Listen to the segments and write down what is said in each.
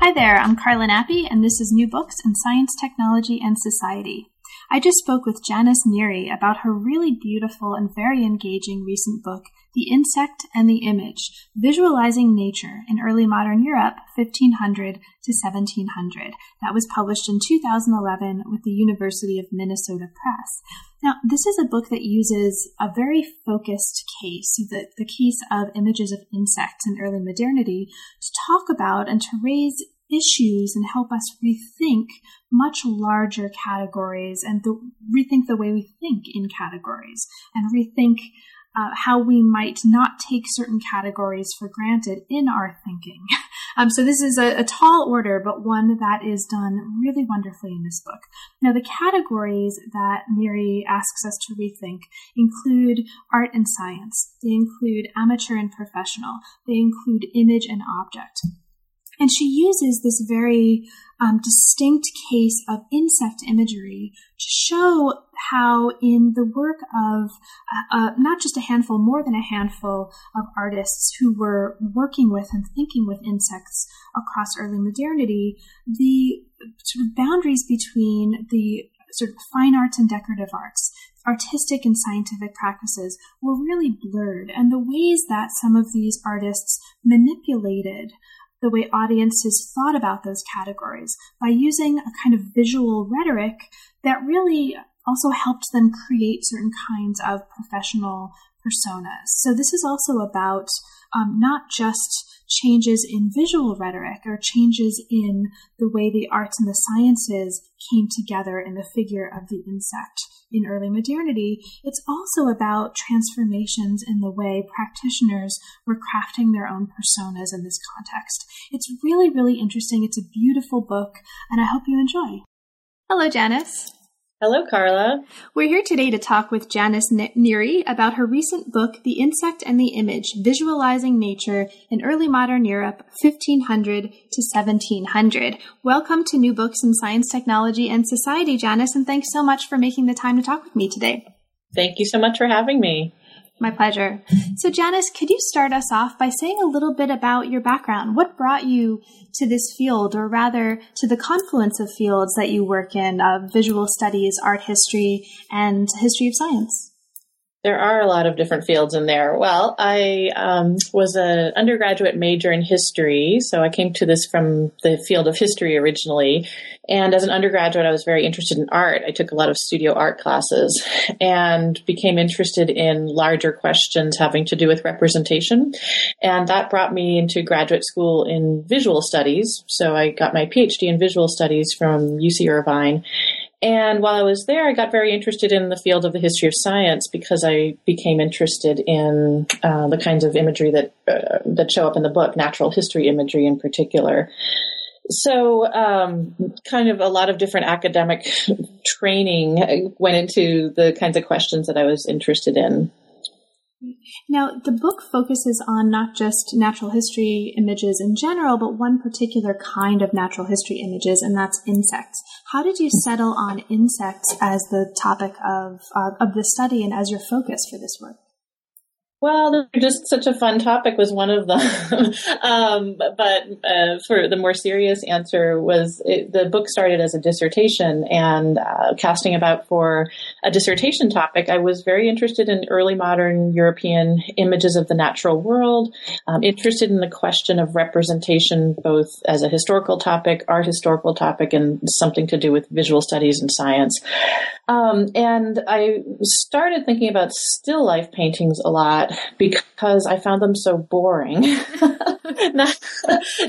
Hi there, I'm Carla Nappi, and this is New Books in Science, Technology, and Society. I just spoke with Janice Neri about her really beautiful and very engaging recent book, The Insect and the Image Visualizing Nature in Early Modern Europe, 1500 to 1700. That was published in 2011 with the University of Minnesota Press. Now, this is a book that uses a very focused case, the, the case of images of insects in early modernity, to talk about and to raise issues and help us rethink much larger categories and the, rethink the way we think in categories and rethink uh, how we might not take certain categories for granted in our thinking. Um, so this is a, a, tall order, but one that is done really wonderfully in this book. Now, the categories that Neri asks us to rethink include art and science. They include amateur and professional. They include image and object. And she uses this very um, distinct case of insect imagery to show how, in the work of uh, uh, not just a handful, more than a handful of artists who were working with and thinking with insects across early modernity, the sort of boundaries between the sort of fine arts and decorative arts, artistic and scientific practices were really blurred, and the ways that some of these artists manipulated the way audiences thought about those categories by using a kind of visual rhetoric that really also helped them create certain kinds of professional personas. So this is also about um, not just changes in visual rhetoric or changes in the way the arts and the sciences came together in the figure of the insect in early modernity, it's also about transformations in the way practitioners were crafting their own personas in this context. It's really, really interesting. It's a beautiful book, and I hope you enjoy. Hello, Janice. Hello, Carla. We're here today to talk with Janice Neri about her recent book, The Insect and the Image Visualizing Nature in Early Modern Europe, 1500 to 1700. Welcome to New Books in Science, Technology, and Society, Janice, and thanks so much for making the time to talk with me today. Thank you so much for having me. My pleasure. So, Janice, could you start us off by saying a little bit about your background? What brought you to this field, or rather to the confluence of fields that you work in uh, visual studies, art history, and history of science? There are a lot of different fields in there. Well, I um, was an undergraduate major in history, so I came to this from the field of history originally. And as an undergraduate, I was very interested in art. I took a lot of studio art classes and became interested in larger questions having to do with representation. And that brought me into graduate school in visual studies. So I got my PhD in visual studies from UC Irvine. And while I was there, I got very interested in the field of the history of science because I became interested in uh, the kinds of imagery that uh, that show up in the book, natural history imagery in particular. So, um, kind of a lot of different academic training went into the kinds of questions that I was interested in. Now, the book focuses on not just natural history images in general, but one particular kind of natural history images, and that's insects. How did you settle on insects as the topic of, uh, of the study and as your focus for this work? Well, just such a fun topic was one of them. um, but uh, for the more serious answer was it, the book started as a dissertation and uh, casting about for a dissertation topic. I was very interested in early modern European images of the natural world, um, interested in the question of representation both as a historical topic, art historical topic, and something to do with visual studies and science. Um, and I started thinking about still life paintings a lot because I found them so boring. not,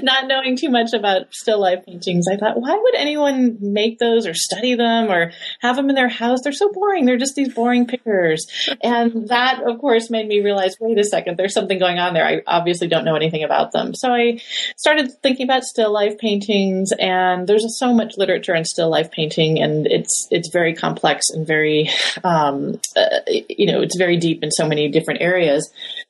not knowing too much about still life paintings, I thought, why would anyone make those or study them or have them in their house? They're so boring. They're just these boring pictures. And that, of course, made me realize, wait a second, there's something going on there. I obviously don't know anything about them. So I started thinking about still life paintings and there's so much literature in still life painting and it's, it's very complex and very, um, uh, you know, it's very deep in so many different areas.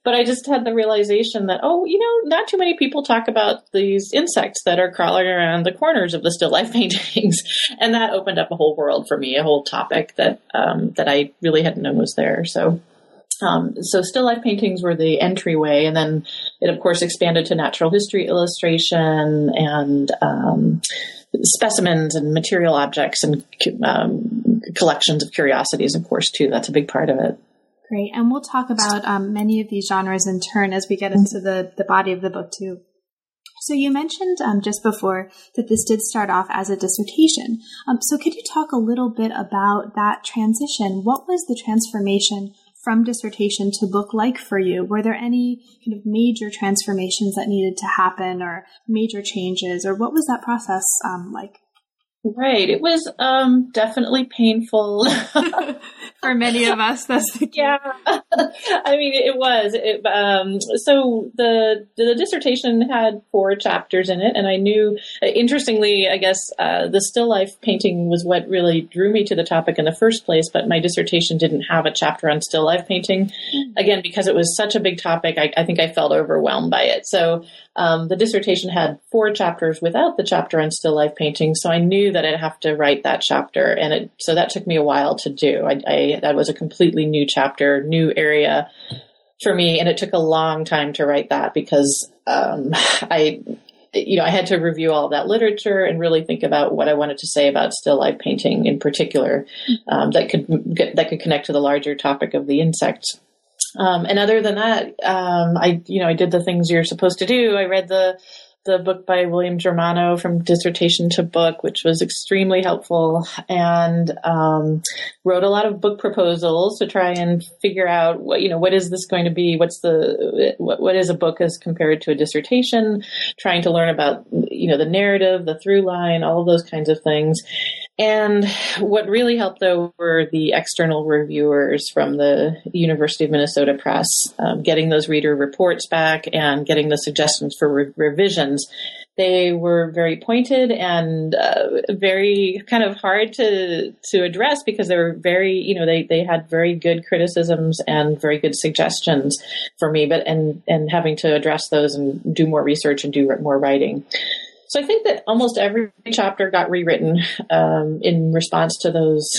But I just had the realization that, oh, you know, not too many people talk about these insects that are crawling around the corners of the still life paintings. and that opened up a whole world for me, a whole topic that, um, that I really hadn't known was there. So, um, so still life paintings were the entryway, and then it of course expanded to natural history illustration and um, specimens and material objects and um, collections of curiosities, of course, too. That's a big part of it. Great. And we'll talk about um, many of these genres in turn as we get into the, the body of the book, too. So you mentioned um, just before that this did start off as a dissertation. Um, so could you talk a little bit about that transition? What was the transformation from dissertation to book like for you? Were there any kind of major transformations that needed to happen or major changes, or what was that process um, like? Right. It was um, definitely painful. For many of us, that's the key. Yeah. I mean, it was. It, um, so the the dissertation had four chapters in it, and I knew. Interestingly, I guess uh, the still life painting was what really drew me to the topic in the first place. But my dissertation didn't have a chapter on still life painting. Mm-hmm. Again, because it was such a big topic, I, I think I felt overwhelmed by it. So um, the dissertation had four chapters without the chapter on still life painting, so I knew that I'd have to write that chapter, and it, so that took me a while to do. I, I, that was a completely new chapter, new area for me, and it took a long time to write that because um, I, you know, I had to review all that literature and really think about what I wanted to say about still life painting in particular um, that could that could connect to the larger topic of the insects um, and other than that, um, I, you know, I did the things you're supposed to do. I read the, the book by William Germano from dissertation to book, which was extremely helpful, and um, wrote a lot of book proposals to try and figure out what you know what is this going to be? What's the what, what is a book as compared to a dissertation? Trying to learn about you know the narrative, the through line, all of those kinds of things. And what really helped, though, were the external reviewers from the University of Minnesota Press, um, getting those reader reports back and getting the suggestions for re- revisions. They were very pointed and uh, very kind of hard to to address because they were very, you know, they they had very good criticisms and very good suggestions for me. But and and having to address those and do more research and do more writing. So I think that almost every chapter got rewritten um, in response to those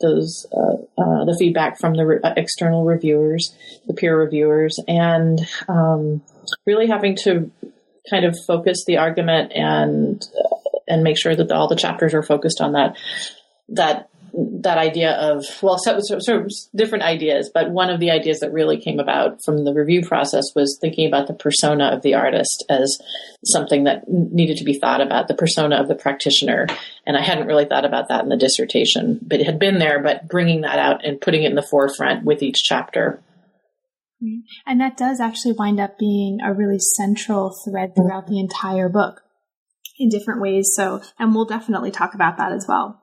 those uh, uh, the feedback from the re- uh, external reviewers, the peer reviewers, and um, really having to kind of focus the argument and uh, and make sure that all the chapters are focused on that that that idea of well so, so, sort of different ideas but one of the ideas that really came about from the review process was thinking about the persona of the artist as something that needed to be thought about the persona of the practitioner. And i hadn't really thought about that in the dissertation but it had been there but bringing that out and putting it in the forefront with each chapter. Mm-hmm. And that does actually wind up being a really central thread throughout the entire book in different ways. So and we'll definitely talk about that as well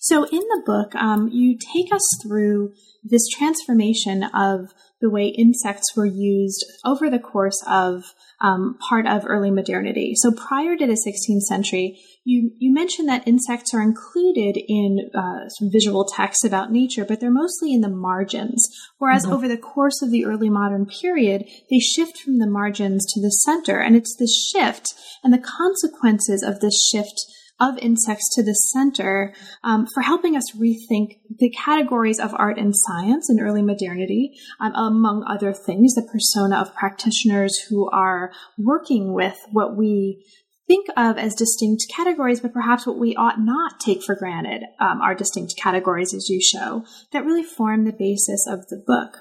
so, in the book, um, you take us through this transformation of the way insects were used over the course of um, part of early modernity. So, prior to the 16th century, you, you mentioned that insects are included in uh, some visual texts about nature, but they're mostly in the margins. Whereas mm-hmm. over the course of the early modern period, they shift from the margins to the center. And it's this shift and the consequences of this shift of insects to the center um, for helping us rethink the categories of art and science in early modernity, um, among other things, the persona of practitioners who are working with what we think of as distinct categories, but perhaps what we ought not take for granted um, are distinct categories, as you show, that really form the basis of the book.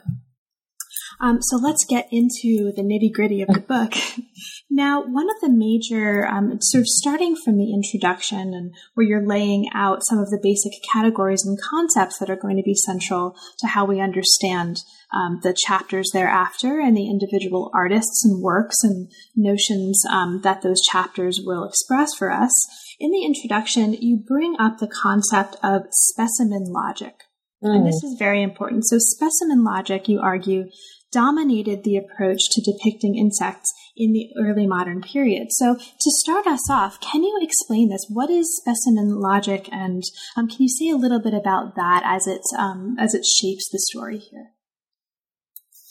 Um, so let's get into the nitty gritty of the book. now, one of the major, um, sort of starting from the introduction and where you're laying out some of the basic categories and concepts that are going to be central to how we understand um, the chapters thereafter and the individual artists and works and notions um, that those chapters will express for us. In the introduction, you bring up the concept of specimen logic. Mm. And this is very important. So, specimen logic, you argue, dominated the approach to depicting insects in the early modern period. So, to start us off, can you explain this? What is specimen logic, and um, can you say a little bit about that as it um, as it shapes the story here?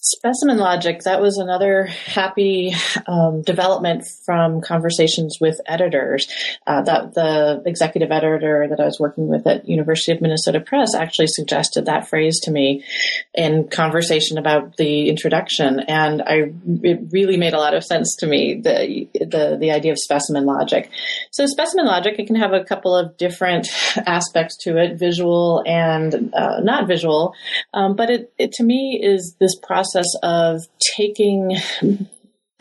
Specimen logic, that was another happy um, development from conversations with editors. Uh, that the executive editor that I was working with at University of Minnesota Press actually suggested that phrase to me in conversation about the introduction, and I it really made a lot of sense to me the the the idea of specimen logic. So specimen logic, it can have a couple of different aspects to it, visual and uh, not visual, um, but it, it to me is this process of taking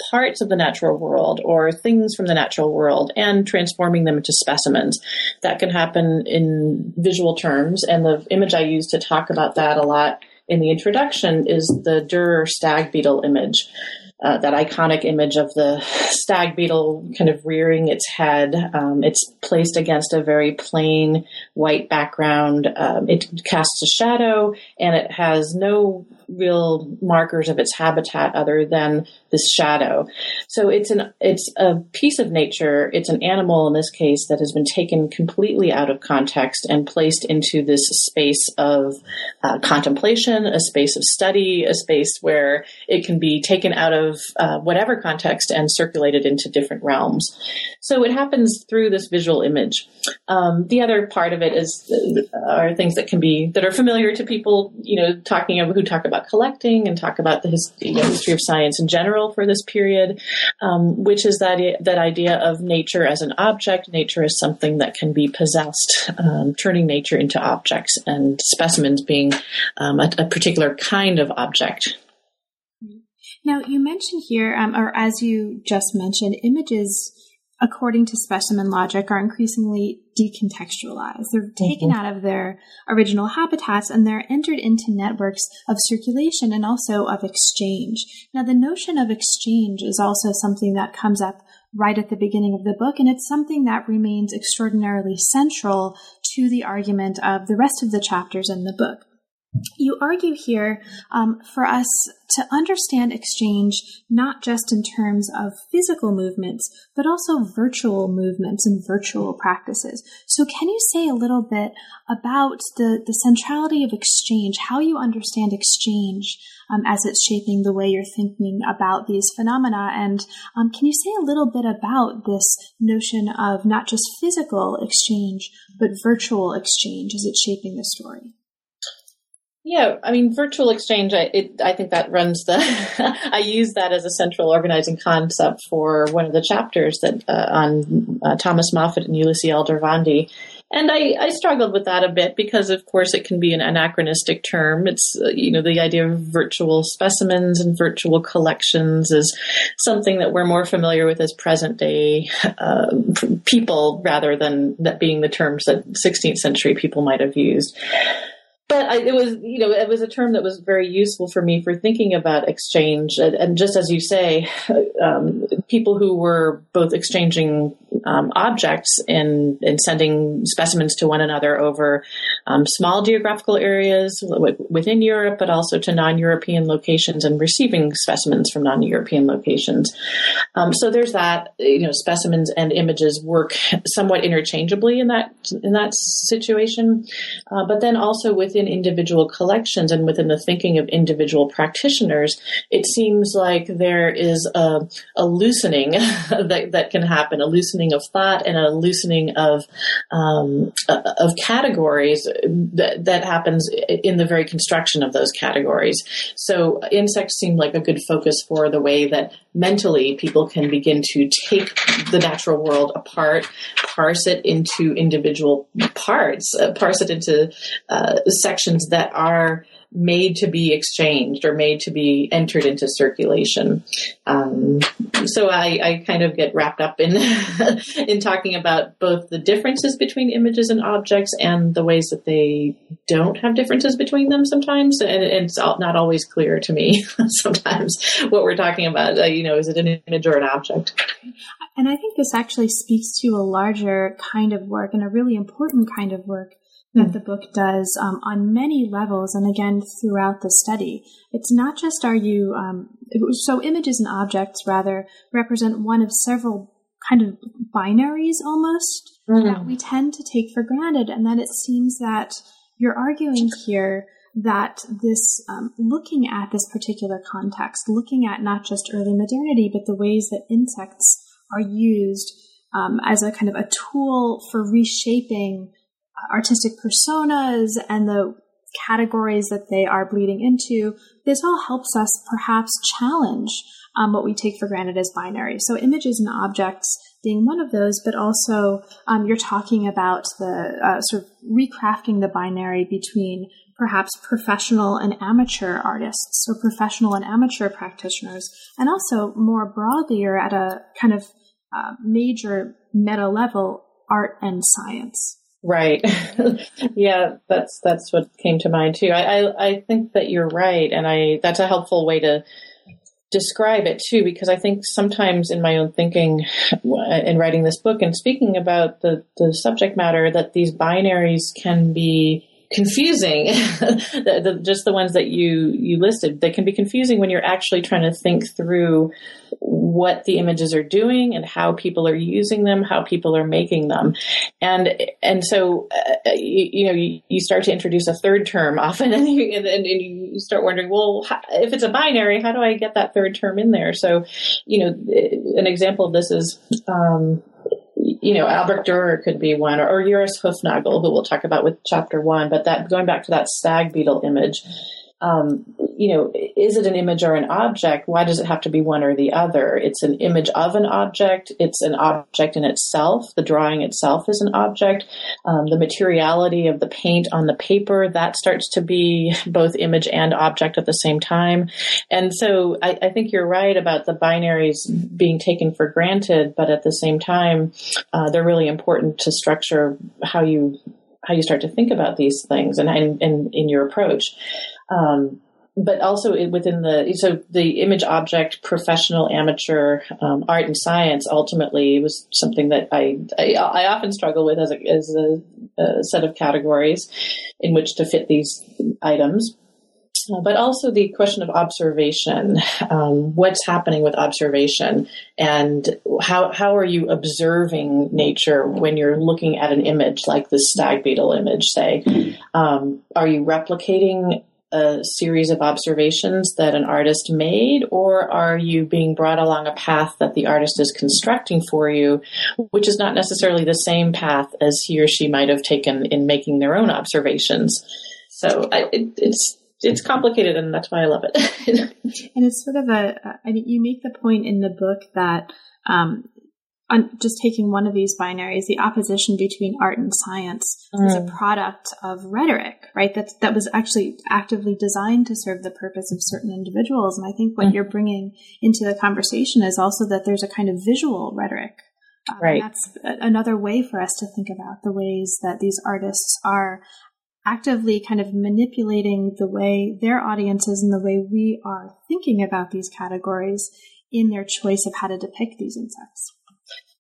parts of the natural world or things from the natural world and transforming them into specimens. That can happen in visual terms, and the image I use to talk about that a lot in the introduction is the Dürer stag beetle image. Uh, that iconic image of the stag beetle kind of rearing its head. Um, it's placed against a very plain white background. Um, it casts a shadow and it has no real markers of its habitat other than this shadow. So it's an it's a piece of nature. It's an animal in this case that has been taken completely out of context and placed into this space of uh, contemplation, a space of study, a space where it can be taken out of uh, whatever context and circulated into different realms. So it happens through this visual image. Um, the other part of it is uh, are things that can be that are familiar to people, you know, talking about who talk about collecting and talk about the you know, history of science in general for this period, um, which is that that idea of nature as an object, nature as something that can be possessed, um, turning nature into objects, and specimens being um, a, a particular kind of object. Now, you mentioned here, um, or as you just mentioned, images according to specimen logic, are increasingly decontextualized. They're taken mm-hmm. out of their original habitats and they're entered into networks of circulation and also of exchange. Now, the notion of exchange is also something that comes up right at the beginning of the book, and it's something that remains extraordinarily central to the argument of the rest of the chapters in the book. You argue here um, for us to understand exchange not just in terms of physical movements, but also virtual movements and virtual practices. So, can you say a little bit about the, the centrality of exchange, how you understand exchange um, as it's shaping the way you're thinking about these phenomena? And um, can you say a little bit about this notion of not just physical exchange, but virtual exchange as it's shaping the story? Yeah, I mean, virtual exchange. I, it, I think that runs the. I use that as a central organizing concept for one of the chapters that uh, on uh, Thomas Moffat and Ulysses Aldrovandi, and I, I, struggled with that a bit because, of course, it can be an anachronistic term. It's uh, you know the idea of virtual specimens and virtual collections is something that we're more familiar with as present day uh, people rather than that being the terms that 16th century people might have used but I, it was you know it was a term that was very useful for me for thinking about exchange and, and just as you say um, people who were both exchanging um, objects and, and sending specimens to one another over um, small geographical areas within Europe, but also to non-European locations and receiving specimens from non-European locations. Um, so there's that. You know, specimens and images work somewhat interchangeably in that in that situation, uh, but then also within individual collections and within the thinking of individual practitioners, it seems like there is a, a loosening that that can happen, a loosening of thought and a loosening of um, of categories that, that happens in the very construction of those categories. So insects seem like a good focus for the way that mentally people can begin to take the natural world apart, parse it into individual parts, uh, parse it into uh, sections that are made to be exchanged or made to be entered into circulation. Um, so I, I, kind of get wrapped up in in talking about both the differences between images and objects and the ways that they don't have differences between them sometimes, and, and it's not always clear to me sometimes what we're talking about. Uh, you know, is it an image or an object? And I think this actually speaks to a larger kind of work and a really important kind of work that the book does um, on many levels and again throughout the study. It's not just are you, um, so images and objects rather represent one of several kind of binaries almost mm. that we tend to take for granted. And then it seems that you're arguing here that this um, looking at this particular context, looking at not just early modernity, but the ways that insects are used um, as a kind of a tool for reshaping artistic personas and the categories that they are bleeding into, this all helps us perhaps challenge um, what we take for granted as binary. So images and objects being one of those, but also um, you're talking about the uh, sort of recrafting the binary between perhaps professional and amateur artists or professional and amateur practitioners, and also more broadly or at a kind of uh, major meta level, art and science. Right. yeah, that's that's what came to mind too. I, I, I think that you're right, and I that's a helpful way to describe it too, because I think sometimes in my own thinking, uh, in writing this book and speaking about the the subject matter, that these binaries can be confusing. the, the, just the ones that you you listed, they can be confusing when you're actually trying to think through what the images are doing and how people are using them, how people are making them, and and so uh, you, you, know you, you, start to introduce a third term often, and you, and, and you start wondering, well, how, if it's a binary, how do I get that third term in there? So, you know, an example of this is. Um, you know, Albrecht Dürer could be one, or, or Joris Hoefnagel, who we'll talk about with chapter one. But that going back to that stag beetle image, um, you know, is it an image or an object? Why does it have to be one or the other? It's an image of an object. It's an object in itself. The drawing itself is an object. Um, the materiality of the paint on the paper that starts to be both image and object at the same time. And so I, I think you're right about the binaries being taken for granted, but at the same time, uh, they're really important to structure how you how you start to think about these things and, and, and in your approach. Um, but also within the so the image object professional amateur um, art and science ultimately was something that I, I, I often struggle with as a, as a, a, set of categories in which to fit these items. Uh, but also the question of observation, um, what's happening with observation, and how how are you observing nature when you're looking at an image like this stag beetle image? Say, um, are you replicating a series of observations that an artist made, or are you being brought along a path that the artist is constructing for you, which is not necessarily the same path as he or she might have taken in making their own observations? So I, it, it's it's complicated, and that's why I love it. and it's sort of a. I mean, you make the point in the book that um, on just taking one of these binaries, the opposition between art and science mm. is a mm. product of rhetoric, right? That that was actually actively designed to serve the purpose of certain individuals. And I think what mm. you're bringing into the conversation is also that there's a kind of visual rhetoric. Um, right. That's another way for us to think about the ways that these artists are actively kind of manipulating the way their audiences and the way we are thinking about these categories in their choice of how to depict these insects.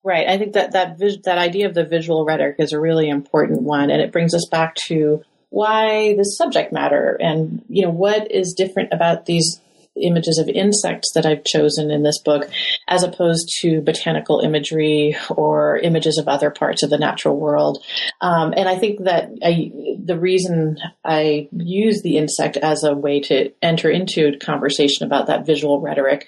Right. I think that that vis- that idea of the visual rhetoric is a really important one, and it brings us back to why the subject matter and you know what is different about these images of insects that I've chosen in this book, as opposed to botanical imagery or images of other parts of the natural world. Um, and I think that I, the reason I use the insect as a way to enter into conversation about that visual rhetoric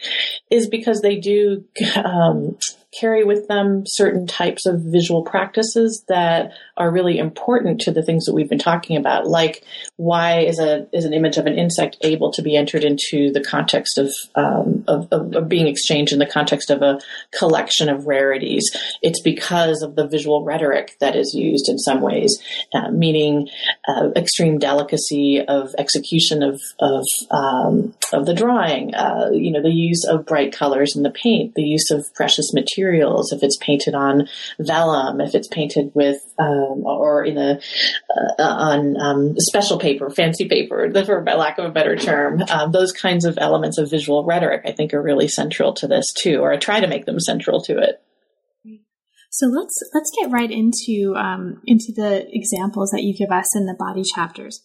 is because they do um, carry with them certain types of visual practices that are really important to the things that we've been talking about, like why is a is an image of an insect able to be entered into the context of um, of, of, of, being exchanged in the context of a collection of rarities? It's because of the visual rhetoric that is used in some ways, uh, meaning uh, extreme delicacy of execution of of um, of the drawing. Uh, you know, the use of bright colors in the paint, the use of precious materials. If it's painted on vellum, if it's painted with um, or in a uh, on um, special paper, fancy paper, for lack of a better term, um, those kinds of elements of visual rhetoric, I think, are really central to this too, or I try to make them central to it. So let's let's get right into um, into the examples that you give us in the body chapters.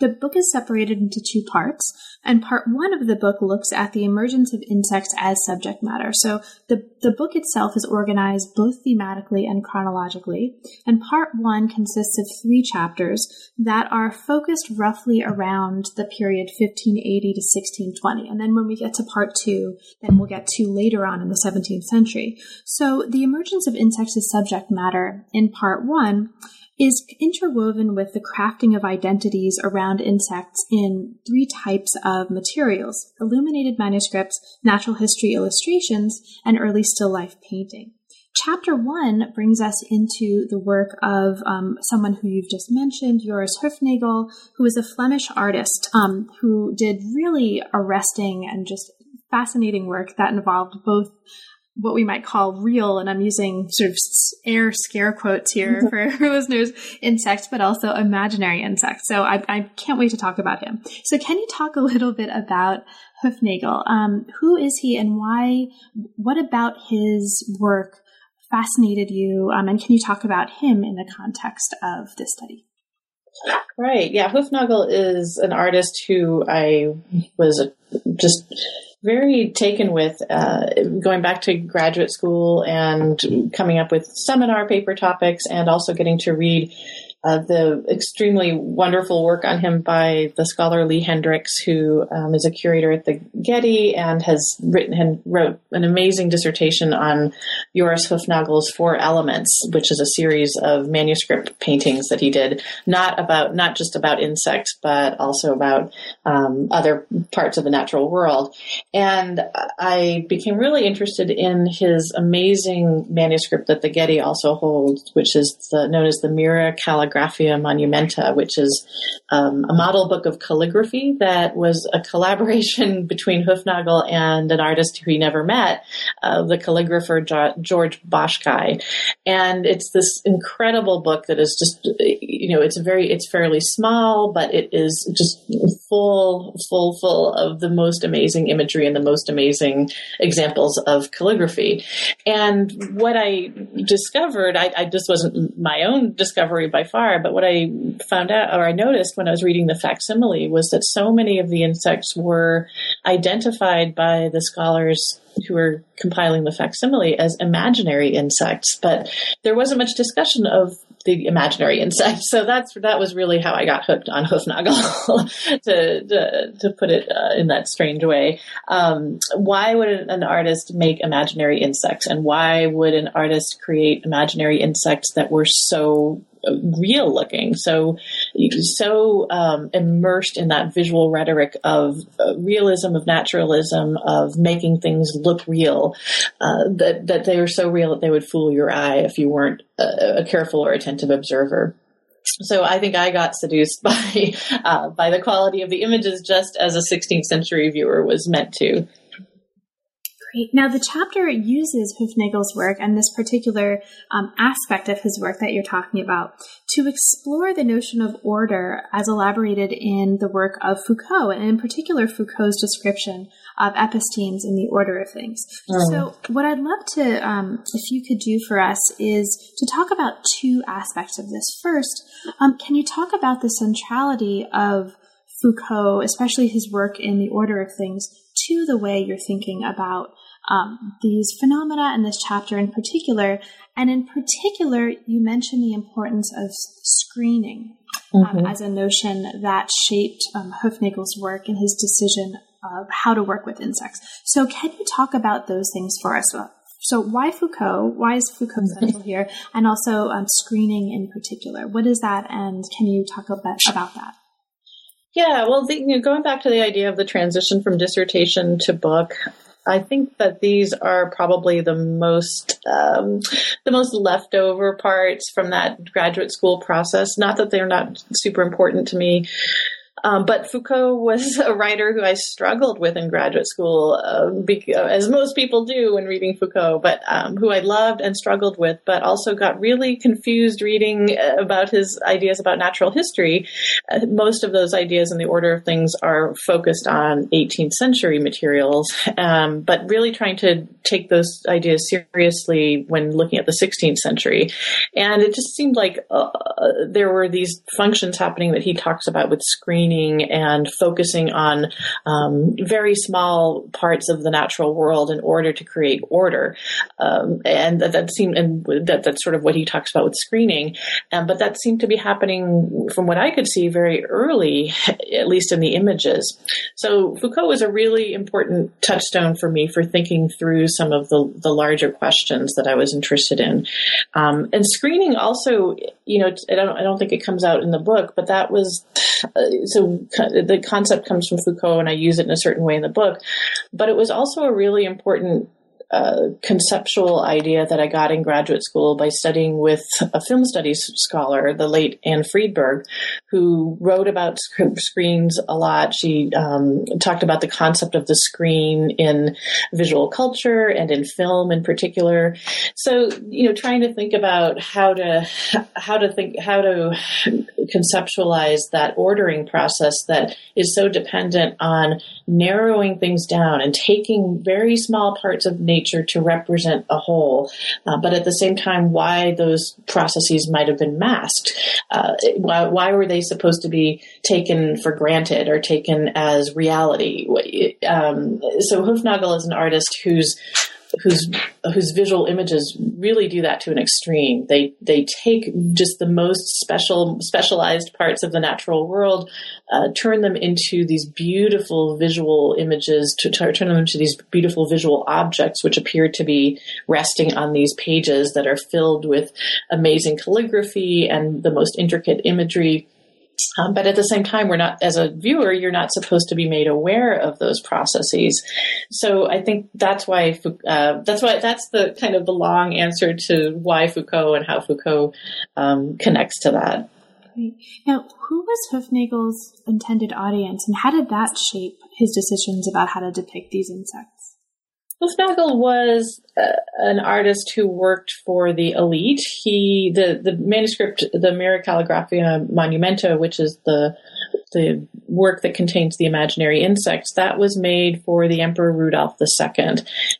The book is separated into two parts, and part one of the book looks at the emergence of insects as subject matter. So the, the book itself is organized both thematically and chronologically, and part one consists of three chapters that are focused roughly around the period 1580 to 1620. And then when we get to part two, then we'll get to later on in the 17th century. So the emergence of insects as subject matter in part one is interwoven with the crafting of identities around insects in three types of materials illuminated manuscripts, natural history illustrations, and early still life painting. Chapter one brings us into the work of um, someone who you've just mentioned, Joris Hoefnagel, who is a Flemish artist um, who did really arresting and just fascinating work that involved both what we might call real, and I'm using sort of air scare quotes here mm-hmm. for listeners, insects, but also imaginary insects. So I, I, can't wait to talk about him. So can you talk a little bit about Hoefnagel? Um, who is he and why, what about his work fascinated you? Um, and can you talk about him in the context of this study? Right. Yeah. Hoefnagel is an artist who I was just very taken with uh, going back to graduate school and coming up with seminar paper topics and also getting to read uh, the extremely wonderful work on him by the scholar Lee Hendrix, who um, is a curator at the Getty and has written and wrote an amazing dissertation on Joris Hoefnagel's Four Elements, which is a series of manuscript paintings that he did, not about not just about insects, but also about um, other parts of the natural world. And I became really interested in his amazing manuscript that the Getty also holds, which is the, known as the Mira Calligraphy Graphia Monumenta, which is um, a model book of calligraphy that was a collaboration between Hoefnagel and an artist who he never met, uh, the calligrapher jo- George Bocskay. And it's this incredible book that is just, you know, it's very, it's fairly small, but it is just full, full, full of the most amazing imagery and the most amazing examples of calligraphy. And what I discovered, I, I just wasn't my own discovery by far but what I found out or I noticed when I was reading the facsimile was that so many of the insects were identified by the scholars who were compiling the facsimile as imaginary insects, but there wasn't much discussion of the imaginary insect. So that's that was really how I got hooked on Hoefnagel, to, to, to put it uh, in that strange way. Um, why would an artist make imaginary insects, and why would an artist create imaginary insects that were so real looking, so so um, immersed in that visual rhetoric of uh, realism, of naturalism, of making things look real, uh, that that they were so real that they would fool your eye if you weren't a, a careful or attentive observer so I think I got seduced by uh, by the quality of the images, just as a 16th century viewer was meant to. Great. Now, the chapter uses Hoefnagel's work and this particular um, aspect of his work that you're talking about to explore the notion of order as elaborated in the work of Foucault, and in particular, Foucault's description of epistemes in the order of things. Mm. So, what I'd love to, um, if you could do for us, is to talk about two aspects of this. First, um, can you talk about the centrality of Foucault, especially his work in the order of things, to the way you're thinking about um, these phenomena in this chapter in particular. And in particular, you mention the importance of screening um, mm-hmm. as a notion that shaped um, work and his decision of how to work with insects. So, can you talk about those things for us? So why Foucault? Why is Foucault central here? And also um, screening in particular. What is that? And can you talk a bit about that? Yeah, well, the, you know, going back to the idea of the transition from dissertation to book, I think that these are probably the most um, the most leftover parts from that graduate school process. Not that they're not super important to me, um, but Foucault was a writer who I struggled with in graduate school, uh, because, as most people do when reading Foucault, but um, who I loved and struggled with, but also got really confused reading uh, about his ideas about natural history. Uh, most of those ideas in the order of things are focused on 18th century materials, um, but really trying to take those ideas seriously when looking at the 16th century. And it just seemed like uh, there were these functions happening that he talks about with and focusing on um, very small parts of the natural world in order to create order. Um, and that, that, seemed, and that, that's sort of what he talks about with screening. Um, but that seemed to be happening from what I could see very early, at least in the images. So Foucault was a really important touchstone for me for thinking through some of the, the larger questions that I was interested in. Um, and screening also, you know, I don't, I don't think it comes out in the book, but that was, Uh, so the concept comes from Foucault and I use it in a certain way in the book, but it was also a really important uh, conceptual idea that I got in graduate school by studying with a film studies scholar, the late Anne Friedberg, who wrote about sc- screens a lot. She um, talked about the concept of the screen in visual culture and in film in particular. So, you know, trying to think about how to how to think how to conceptualize that ordering process that is so dependent on narrowing things down and taking very small parts of nature nature to represent a whole, uh, but at the same time, why those processes might have been masked. Uh, why, why, were they supposed to be taken for granted or taken as reality? Um, so Hoefnagel is an artist who's whose whose visual images really do that to an extreme. They they take just the most special specialized parts of the natural world, uh, turn them into these beautiful visual images, to t- turn them into these beautiful visual objects, which appear to be resting on these pages that are filled with amazing calligraphy and the most intricate imagery. Um, but at the same time, we're not, as a viewer, you're not supposed to be made aware of those processes. So I think that's why, uh, that's why, that's the kind of the long answer to why Foucault and how Foucault um, connects to that. Now, who was Hoefnagel's intended audience and how did that shape his decisions about how to depict these insects? Hoefnagel was uh, an artist who worked for the elite. He the the manuscript, the Mira Calligraphiae Monumenta, which is the the work that contains the imaginary insects, that was made for the Emperor Rudolf II.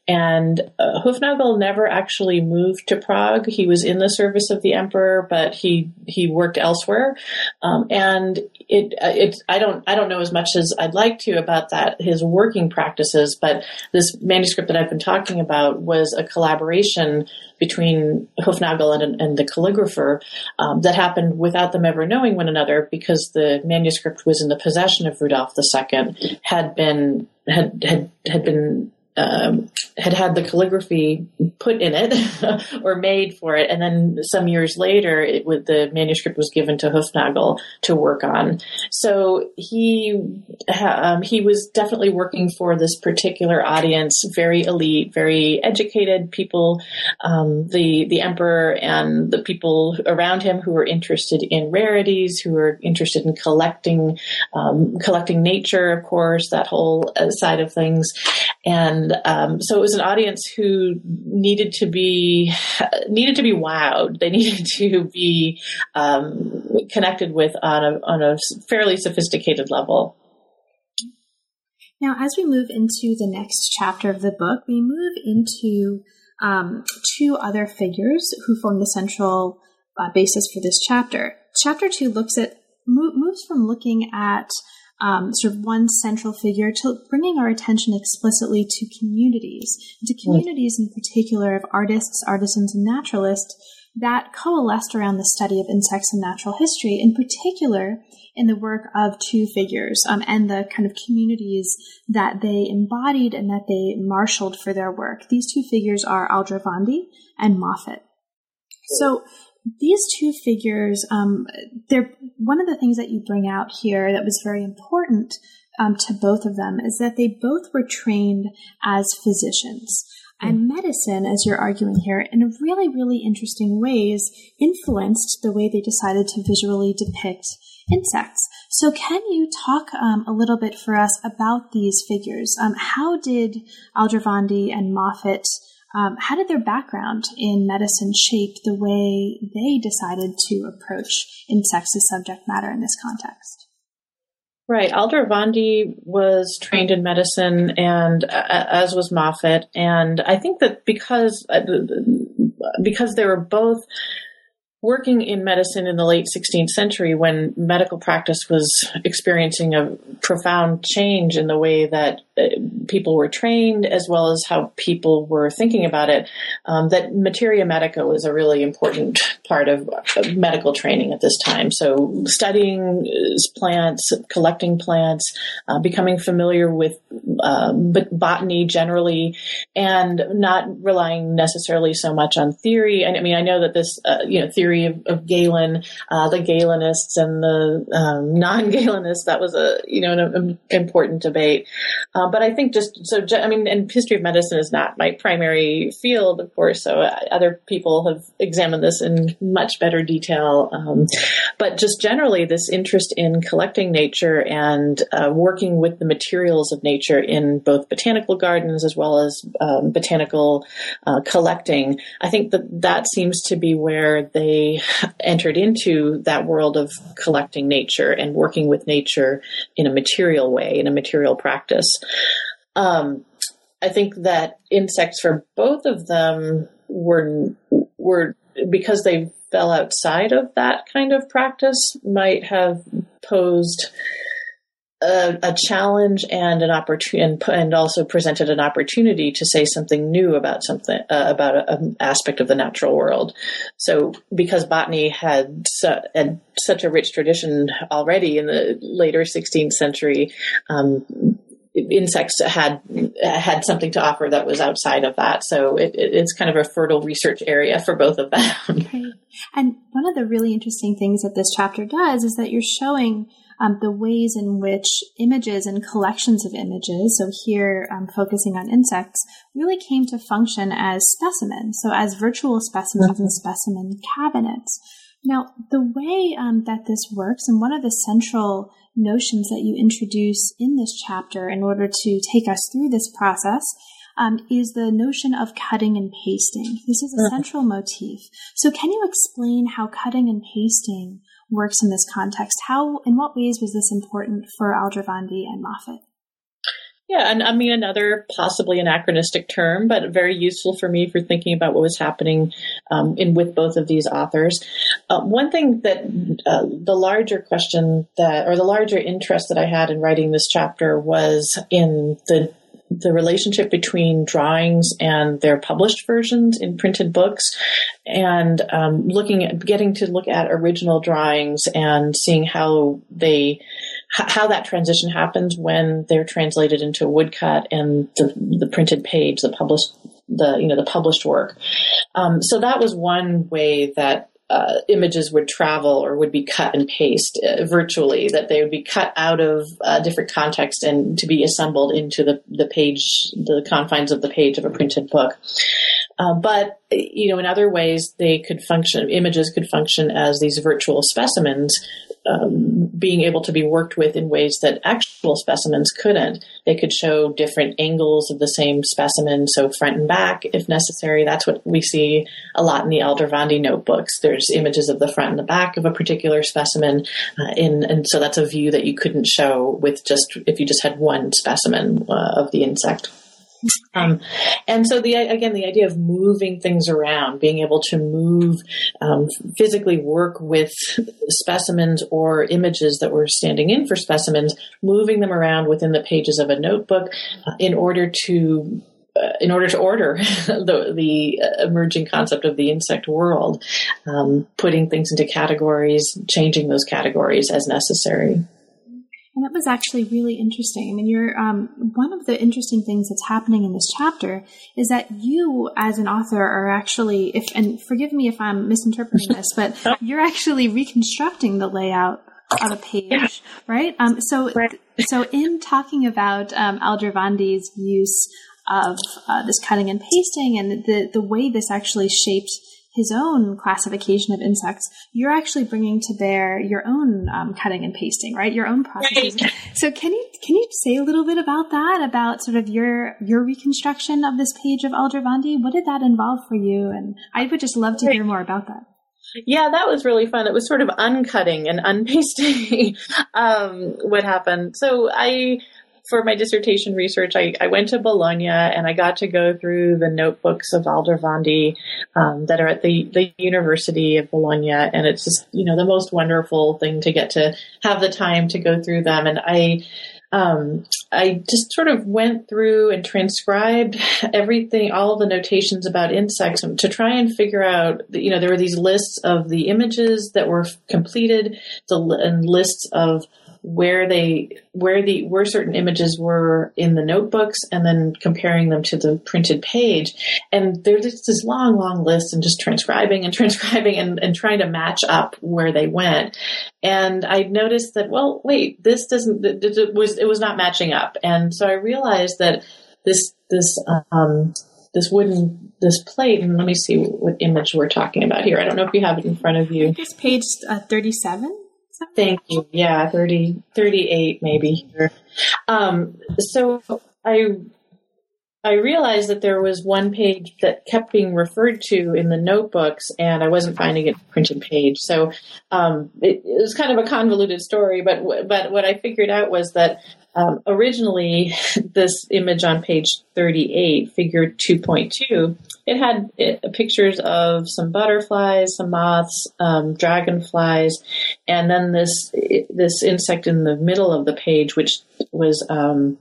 And uh, Hoefnagel never actually moved to Prague. He was in the service of the emperor, but he he worked elsewhere. Um, and it uh, it I don't I don't know as much as I'd like to about that his working practices, but this manuscript that I've been talking about was a collaboration between Hoefnagel and, and the calligrapher um, that happened without them ever knowing one another because the manuscript was in the possession of Rudolf II, had been had had had been um, had had the calligraphy put in it or made for it, and then some years later, it would, the manuscript was given to Hoefnagel to work on. So he um, he was definitely working for this particular audience, very elite, very educated people, um, the the emperor and the people around him who were interested in rarities, who were interested in collecting um, collecting nature, of course, that whole uh, side of things, and and um, so it was an audience who needed to be needed to be wowed. They needed to be um, connected with on a on a fairly sophisticated level. Now, as we move into the next chapter of the book, we move into um, two other figures who form the central uh, basis for this chapter. Chapter two looks at moves from looking at um, sort of one central figure to bringing our attention explicitly to communities, to communities in particular of artists, artisans, and naturalists that coalesced around the study of insects and natural history, in particular in the work of two figures um, and the kind of communities that they embodied and that they marshaled for their work. These two figures are Aldrovandi and Moffat. So these two figures, um, they're one of the things that you bring out here that was very important um, to both of them is that they both were trained as physicians. And medicine, as you're arguing here, in really, really interesting ways, influenced the way they decided to visually depict insects. So, can you talk um, a little bit for us about these figures? Um, how did Aldrovandi and Moffat, um, how did their background in medicine shape the way they decided to approach insects as subject matter in this context? Right. Alder Aldrovandi was trained in medicine, and uh, as was Moffat. And I think that because uh, because they were both working in medicine in the late 16th century when medical practice was experiencing a profound change in the way that uh, people were trained as well as how people were thinking about it, um, that materia medica was a really important part of, medical training at this time. So studying uh, plants, collecting plants, uh, becoming familiar with uh, botany generally, and not relying necessarily so much on theory. And I mean, I know that this, uh, you know, theory of, of Galen, uh, the Galenists and the um, non-Galenists, that was a, you know, an, an important debate. Um, but I think just so, I mean, and history of medicine is not my primary field, of course. So uh, other people have examined this in much better detail. Um, but just generally, this interest in collecting nature and uh, working with the materials of nature in both botanical gardens as well as um, botanical uh, collecting, I think that that seems to be where they entered into that world of collecting nature and working with nature in a material way, in a material practice. Um, I think that insects for both of them were were because they fell outside of that kind of practice might have posed a, a challenge and an opportunity, and, and, also presented an opportunity to say something new about something uh, about an aspect of the natural world. So, because botany had, su- had such a rich tradition already in the later 16th century, um, insects had had something to offer that was outside of that. So it, it, it's kind of a fertile research area for both of them. Okay. And one of the really interesting things that this chapter does is that you're showing um, the ways in which images and collections of images, so here um, focusing on insects, really came to function as specimens, so as virtual specimens mm-hmm. and specimen cabinets. Now, the way um, that this works, and one of the central notions that you introduce in this chapter in order to take us through this process, um, is the notion of cutting and pasting. This is a mm-hmm. central motif. So, can you explain how cutting and pasting works in this context. How, in what ways was this important for Aldrovandi and Moffat? Yeah, and I mean another possibly anachronistic term, but very useful for me for thinking about what was happening um, in with both of these authors. Uh, one thing that uh, the larger question that, or the larger interest that I had in writing this chapter was in the the relationship between drawings and their published versions in printed books and um, looking at getting to look at original drawings and seeing how they how that transition happens when they're translated into a woodcut and the, the printed page the published the you know the published work. Um, so that was one way that uh, images would travel or would be cut and paste uh, virtually, that they would be cut out of uh, different context and to be assembled into the, the page, the confines of the page of a printed book. Uh, but you know, in other ways, they could function. Images could function as these virtual specimens, um, being able to be worked with in ways that actual specimens couldn't. They could show different angles of the same specimen, so front and back, if necessary. That's what we see a lot in the Aldrovandi notebooks. There's images of the front and the back of a particular specimen, uh, in, and so that's a view that you couldn't show with just if you just had one specimen uh, of the insect. Um, and so the again the idea of moving things around, being able to move um, physically work with specimens or images that were standing in for specimens, moving them around within the pages of a notebook uh, in order to uh, in order to order the, the emerging concept of the insect world, um, putting things into categories, changing those categories as necessary. And that was actually really interesting. I mean, you're um, one of the interesting things that's happening in this chapter is that you, as an author, are actually, if and forgive me if I'm misinterpreting this, but you're actually reconstructing the layout of a page, yeah. right? Um, so, right. so in talking about um, use of uh, this cutting and pasting and the the way this actually shaped his own classification of insects, you're actually bringing to bear your own um, cutting and pasting, right? Your own processes. Right. So can you can you say a little bit about that? About sort of your your reconstruction of this page of Aldrovandi? What did that involve for you? And I would just love to hear more about that. Yeah, that was really fun. It was sort of uncutting and unpasting um, what happened. So I for my dissertation research, I, I, went to Bologna and I got to go through the notebooks of Aldrovandi um, that are at the, the University of Bologna. And it's just, you know, the most wonderful thing to get to have the time to go through them. And I, um, I just sort of went through and transcribed everything, all the notations about insects to try and figure out, you know, there were these lists of the images that were completed, the and lists of where they where the where certain images were in the notebooks and then comparing them to the printed page. And there's this long long list and just transcribing and transcribing and, and trying to match up where they went. And i noticed that well wait this doesn't it was it was not matching up. And so i realized that this this um this wooden this plate and let me see what image we're talking about here. I don't know if you have it in front of you. This page uh, 37 Thank you. Yeah, 30, 38 maybe. Um, so I I realized that there was one page that kept being referred to in the notebooks, and I wasn't finding it printed page. So um, it, it, was kind of a convoluted story. But but what I figured out was that um, originally this image on page 38, figure 2.2, it had it, pictures of some butterflies, some moths, um, dragonflies, and then this this insect in the middle of the page, which was um,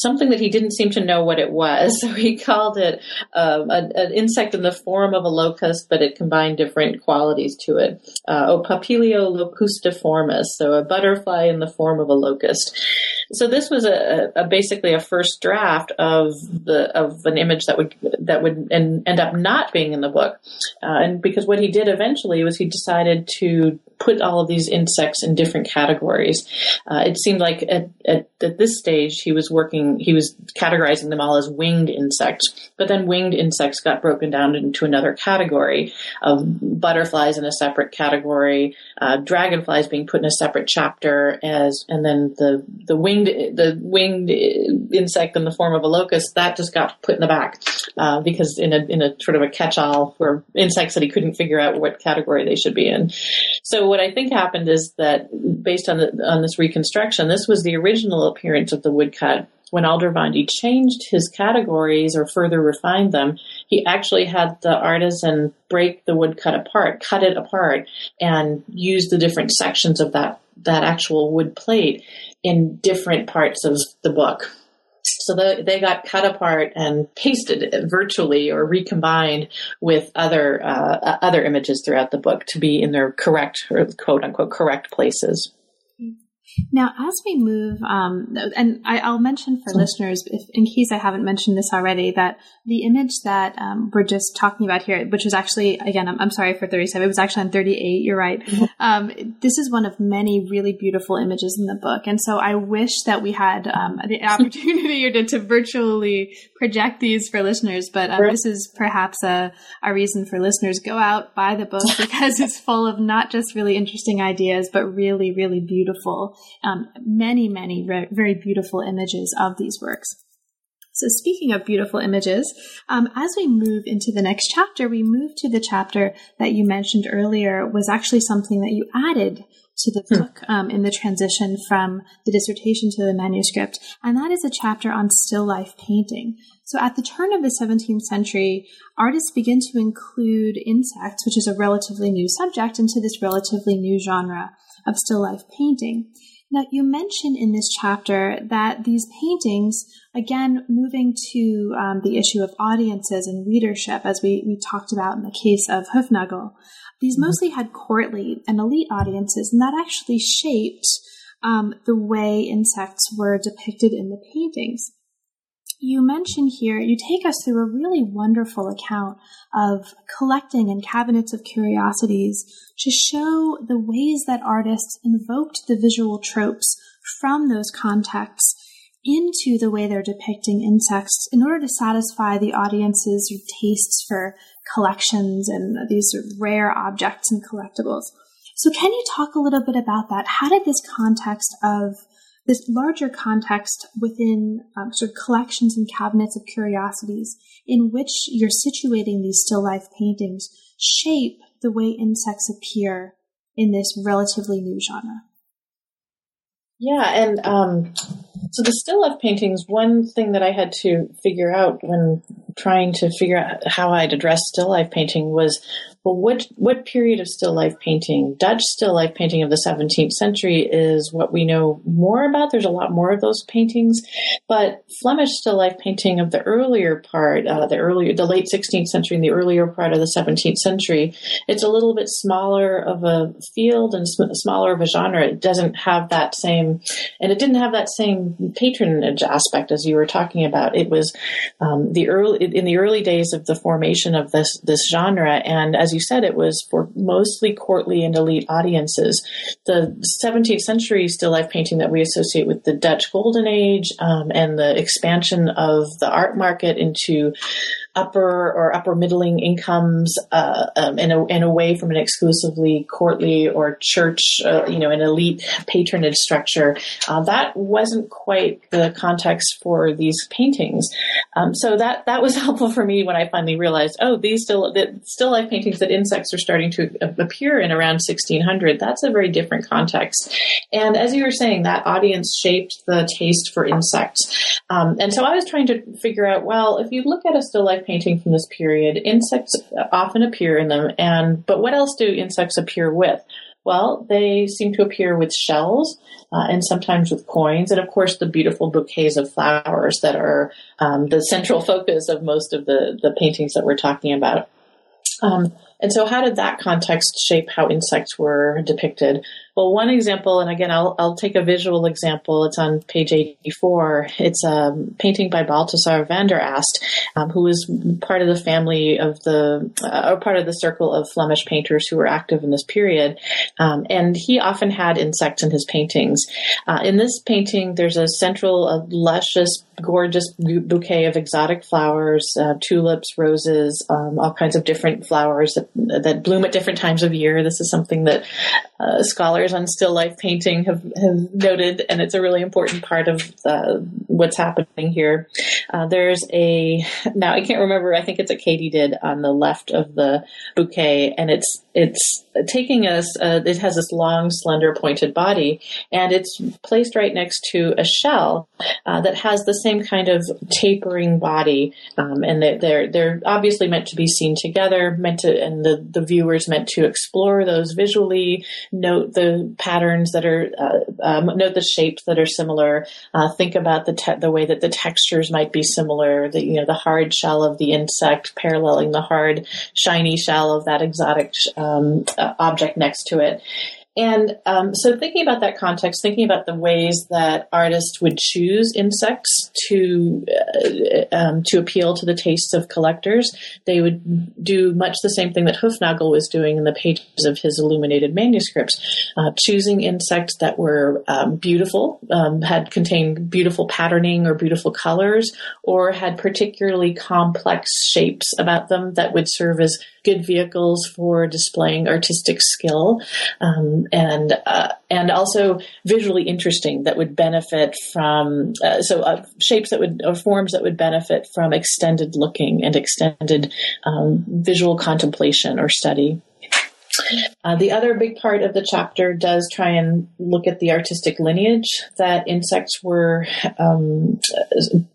something that he didn't seem to know what it was. So he called it um, an, insect in the form of a locust, but it combined different qualities to it. Uh, oh, Papilio locustiformis, so a butterfly in the form of a locust. So this was a, a, basically a first draft of the of an image that would that would end, end up not being in the book, uh, and because what he did eventually was he decided to put all of these insects in different categories. Uh, it seemed like at, at, at, this stage he was working, he was categorizing them all as winged insects, but then winged insects got broken down into another category of butterflies in a separate category, uh, dragonflies being put in a separate chapter as, and then the, the winged, the winged insect in the form of a locust, that just got put in the back, uh, because in a, in a sort of a catch-all for insects that he couldn't figure out what category they should be in. So what I think happened is that based on the, on this reconstruction, this was the original appearance of the woodcut. When Aldrovandi changed his categories or further refined them, he actually had the artisan break the woodcut apart, cut it apart, and use the different sections of that that actual wood plate in different parts of the book. So the, they got cut apart and pasted virtually or recombined with other uh, other images throughout the book to be in their correct or quote unquote correct places. Now, as we move, um, and I, will mention for listeners, if, in case I haven't mentioned this already, that the image that um, we're just talking about here, which was actually, again, I'm, I'm, sorry for 37, it was actually on 38, you're right. Mm-hmm. Um, this is one of many really beautiful images in the book. And so I wish that we had um, the opportunity to, to virtually project these for listeners, but um, this is perhaps a, a reason for listeners go out, buy the book because it's full of not just really interesting ideas, but really, really beautiful um, many, many re- very beautiful images of these works. So, speaking of beautiful images, um, as we move into the next chapter, we move to the chapter that you mentioned earlier was actually something that you added to the hmm. book um, in the transition from the dissertation to the manuscript, and that is a chapter on still life painting. So, at the turn of the 17th century, artists begin to include insects, which is a relatively new subject, into this relatively new genre of still life painting. Now, you mentioned in this chapter that these paintings, again, moving to um, the issue of audiences and readership, as we, we talked about in the case of Hoefnagel, these mm-hmm. mostly had courtly and elite audiences, and that actually shaped um, the way insects were depicted in the paintings. You mention here, you take us through a really wonderful account of collecting in cabinets of curiosities to show the ways that artists invoked the visual tropes from those contexts into the way they're depicting insects in order to satisfy the audience's tastes for collections and these rare objects and collectibles. So, can you talk a little bit about that? How did this context of this larger context within um, sort of collections and cabinets of curiosities in which you're situating these still life paintings shape the way insects appear in this relatively new genre. Yeah, and um, so the still life paintings, one thing that I had to figure out when trying to figure out how I'd address still life painting was well, what what period of still life painting? Dutch still life painting of the 17th century is what we know more about. There's a lot more of those paintings, but Flemish still life painting of the earlier part, uh, the earlier, the late 16th century and the earlier part of the 17th century, it's a little bit smaller of a field and sm- smaller of a genre. It doesn't have that same, and it didn't have that same patronage aspect as you were talking about. It was um, the early in the early days of the formation of this this genre, and as as you said, it was for mostly courtly and elite audiences. The 17th century still life painting that we associate with the Dutch Golden Age um, and the expansion of the art market into upper or upper middling incomes uh, um, and, a, away from an exclusively courtly or church, uh, you know, an elite patronage structure. Uh, that wasn't quite the context for these paintings. Um, so that that was helpful for me when I finally realized, oh, these still the still life paintings that insects are starting to appear in around 1600. That's a very different context. And as you were saying, that audience shaped the taste for insects. Um, and so I was trying to figure out, well, if you look at a still life painting from this period, insects often appear in them. And but what else do insects appear with? Well, they seem to appear with shells uh, and sometimes with coins, and of course the beautiful bouquets of flowers that are um, the central focus of most of the the paintings that we're talking about. Um, and so, how did that context shape how insects were depicted? Well, one example, and again, I'll, I'll take a visual example. It's on page 84. It's a painting by Balthasar van der Ast, um, who was part of the family of the, uh, or part of the circle of Flemish painters who were active in this period. Um, and he often had insects in his paintings. Uh, in this painting, there's a central, a luscious, gorgeous bouquet of exotic flowers, uh, tulips, roses, um, all kinds of different flowers that, that bloom at different times of year. This is something that uh, on still life painting have, have noted, and it's a really important part of uh, what's happening here. Uh, there's a now I can't remember. I think it's a katydid on the left of the bouquet, and it's it's taking us. Uh, it has this long, slender, pointed body, and it's placed right next to a shell uh, that has the same kind of tapering body, um, and they're, they're obviously meant to be seen together, meant to, and the the viewers meant to explore those visually, note patterns that are, uh, um, note the shapes that are similar, uh, think about the te- the way that the textures might be similar, the you know the hard shell of the insect paralleling the hard shiny shell of that exotic um, uh, object next to it. And um, so, thinking about that context, thinking about the ways that artists would choose insects to uh, um, to appeal to the tastes of collectors, they would do much the same thing that Hoefnagel was doing in the pages of his illuminated manuscripts, uh, choosing insects that were um, beautiful, um, had contained beautiful patterning or beautiful colors, or had particularly complex shapes about them that would serve as good vehicles for displaying artistic skill, um, and uh, and also visually interesting that would benefit from uh, so uh, shapes that would or forms that would benefit from extended looking and extended um, visual contemplation or study. Uh, the other big part of the chapter does try and look at the artistic lineage that insects were um,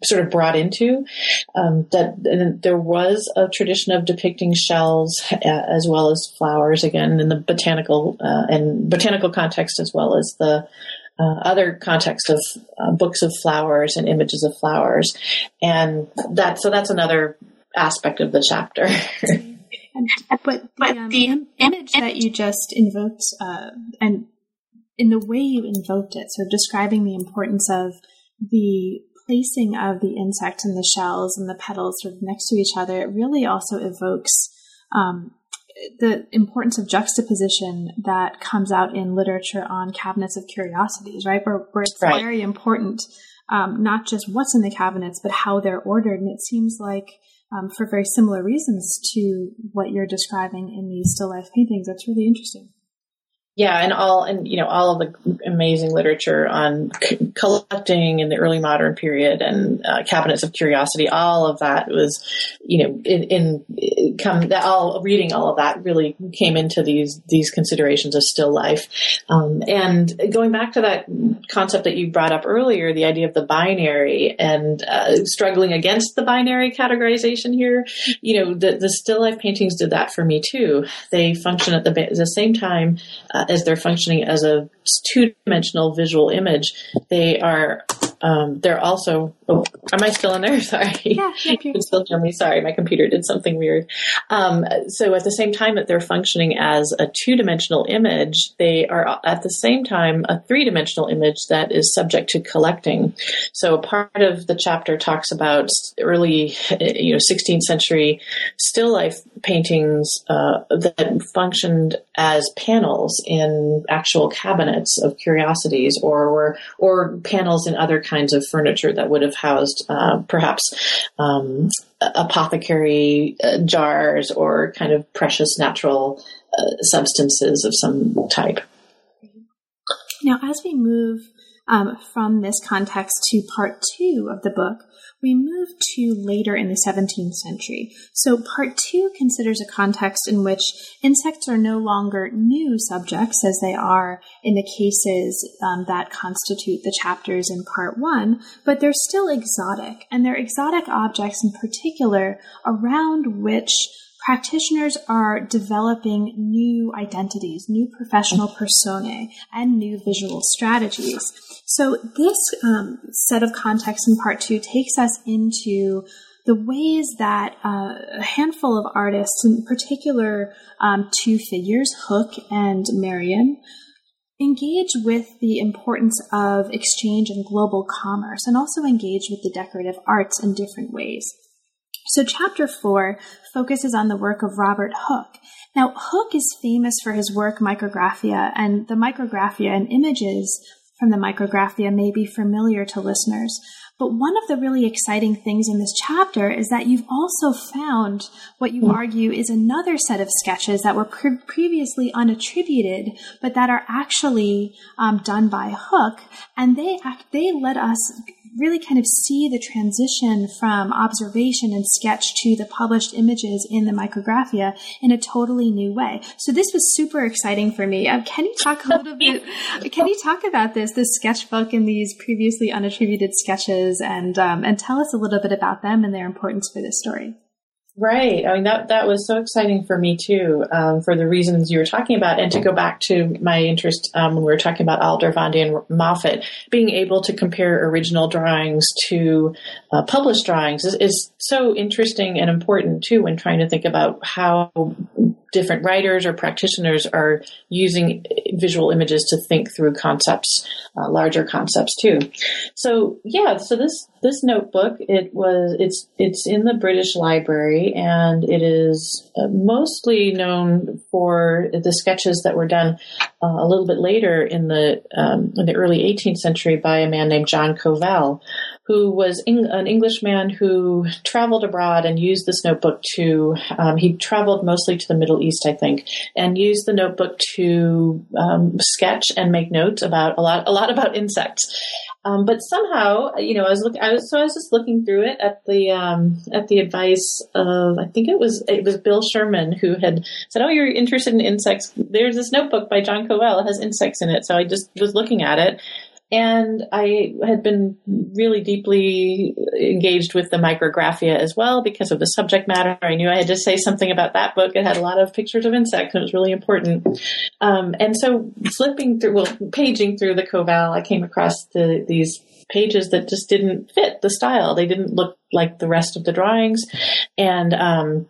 sort of brought into. Um, that there was a tradition of depicting shells uh, as well as flowers, again in the botanical uh, and botanical context as well as the uh, other context of uh, books of flowers and images of flowers, and that so that's another aspect of the chapter. and, but the, but um, the Im- image that you just invoked, uh, and in the way you invoked it, so describing the importance of the placing of the insect and the shells and the petals sort of next to each other, it really also evokes um, the importance of juxtaposition that comes out in literature on cabinets of curiosities, right? Where, where it's right. very important, um, not just what's in the cabinets, but how they're ordered. And it seems like, um, for very similar reasons to what you're describing in these still life paintings, that's really interesting yeah, and all and you know all of the amazing literature on c- collecting in the early modern period and uh, cabinets of curiosity, all of that was, you know, in, in come that all reading all of that really came into these these considerations of still life, um, and going back to that concept that you brought up earlier, the idea of the binary and uh, struggling against the binary categorization here, you know, the the still life paintings did that for me too. They function at the, the same time. Uh, as they're functioning as a two-dimensional visual image, they are um, they're also. Oh, am I still in there? Sorry, yeah, you can still hear me. Sorry, my computer did something weird. Um, so at the same time that they're functioning as a two-dimensional image, they are at the same time a three-dimensional image that is subject to collecting. So part of the chapter talks about early, you know, 16th century still life paintings uh, that functioned as panels in actual cabinets of curiosities, or were or panels in other kinds of furniture that would have housed uh, perhaps um, apothecary uh, jars or kind of precious natural uh, substances of some type. Now, as we move um, from this context to part two of the book, we move to later in the 17th century. So part two considers a context in which insects are no longer new subjects as they are in the cases um, that constitute the chapters in part one, but they're still exotic. And they're exotic objects in particular around which practitioners are developing new identities, new professional personae, and new visual strategies. So this um, set of context in part two takes us into the ways that uh, a handful of artists, in particular um, two figures, Hooke and Merian, engage with the importance of exchange and global commerce and also engage with the decorative arts in different ways. So, chapter four focuses on the work of Robert Hooke. Now, Hooke is famous for his work Micrographia, and the Micrographia and images from the Micrographia may be familiar to listeners. But one of the really exciting things in this chapter is that you've also found what you argue is another set of sketches that were pre- previously unattributed, but that are actually um, done by Hooke, and they act, they let us really kind of see the transition from observation and sketch to the published images in the micrographia in a totally new way. So this was super exciting for me. Um, can you talk a little bit? Can you talk about this, this sketchbook and these previously unattributed sketches, and um, and tell us a little bit about them and their importance for this story? Right. I mean, that, that was so exciting for me too, um, for the reasons you were talking about. And to go back to my interest um, when we were talking about Aldrovandi and Moffat, being able to compare original drawings to uh, published drawings is, is so interesting and important too when trying to think about how different writers or practitioners are using visual images to think through concepts, uh, larger concepts too. So yeah, so this this notebook it was it's it's in the British Library and it is uh, mostly known for the sketches that were done uh, a little bit later in the um, in the early 18th century by a man named John Covell who was an Englishman who traveled abroad and used this notebook to, um, he traveled mostly to the Middle East, I think, and used the notebook to um, sketch and make notes about a lot, a lot about insects. Um, but somehow, you know, I was looking, I was, so I was just looking through it at the, um, at the advice of, I think it was, it was Bill Sherman who had said, Oh, you're interested in insects. There's this notebook by John Covell It has insects in it. So I just was looking at it And I had been really deeply engaged with the micrographia as well because of the subject matter. I knew I had to say something about that book. It had a lot of pictures of insects and it was really important. Um, and so flipping through, well, paging through the Covell, I came across the, these pages that just didn't fit the style. They didn't look like the rest of the drawings. And, um,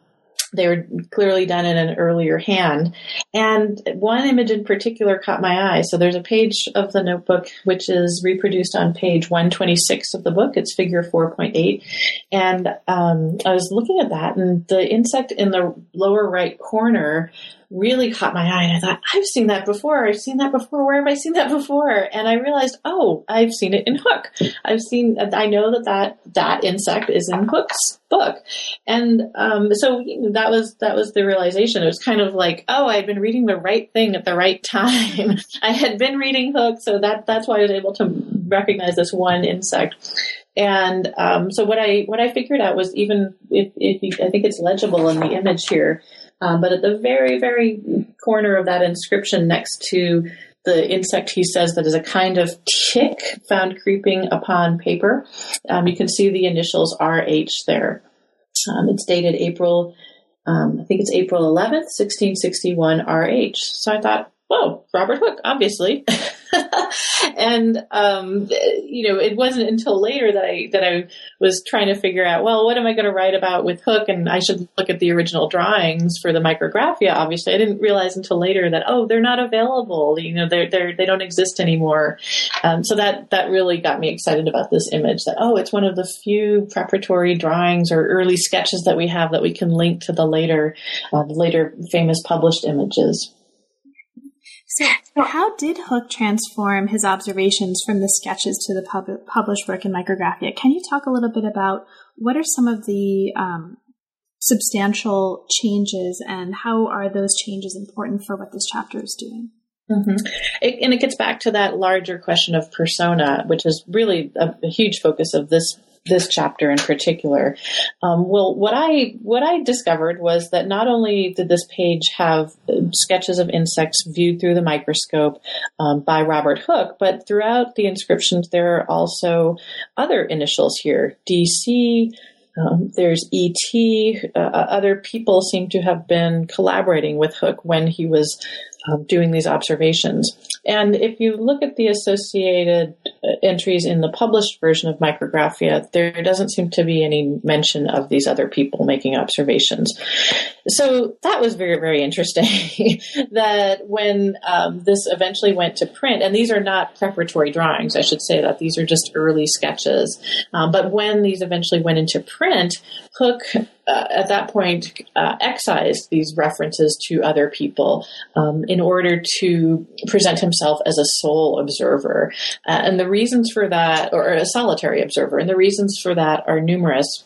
they were clearly done in an earlier hand. And one image in particular caught my eye. So there's a page of the notebook which is reproduced on page 126 of the book. It's figure 4.8. And um, I was looking at that, and the insect in the lower right corner really caught my eye. And I thought, I've seen that before. I've seen that before. Where have I seen that before? And I realized, oh, I've seen it in Hooke. I've seen, I know that that, that insect is in Hooke's book. And um, so that was, that was the realization. It was kind of like, oh, I had been reading the right thing at the right time. I had been reading Hooke. So that, that's why I was able to recognize this one insect. And um, so what I what I figured out was even if, if you, I think it's legible in the image here, um, but at the very, very corner of that inscription next to the insect he says that is a kind of tick found creeping upon paper, um, you can see the initials RH there. Um, it's dated April, um, I think it's April 11th, 1661 RH. So I thought, whoa, Robert Hooke, obviously. and um, you know, it wasn't until later that I that I was trying to figure out, well, what am I going to write about with Hooke? And I should look at the original drawings for the micrographia. Obviously, I didn't realize until later that oh, they're not available. You know, they're they're they don't exist anymore. Um, so that that really got me excited about this image. That oh, it's one of the few preparatory drawings or early sketches that we have that we can link to the later uh, the later famous published images. So, how did Hooke transform his observations from the sketches to the pub- published work in Micrographia? Can you talk a little bit about what are some of the um, substantial changes and how are those changes important for what this chapter is doing? Mm-hmm. It, and it gets back to that larger question of persona, which is really a, a huge focus of this this chapter in particular. Um, well, what I what I discovered was that not only did this page have sketches of insects viewed through the microscope um, by Robert Hooke, but throughout the inscriptions there are also other initials here: DC. Um, there's ET. Uh, other people seem to have been collaborating with Hooke when he was doing these observations. And if you look at the associated uh, entries in the published version of Micrographia, there doesn't seem to be any mention of these other people making observations. So that was very, very interesting that when um, this eventually went to print, and these are not preparatory drawings, I should say that these are just early sketches. Um, but when these eventually went into print, Hooke uh, at that point uh, excised these references to other people um, in order to present himself as a sole observer. Uh, and the reasons for that, or a solitary observer, and the reasons for that are numerous.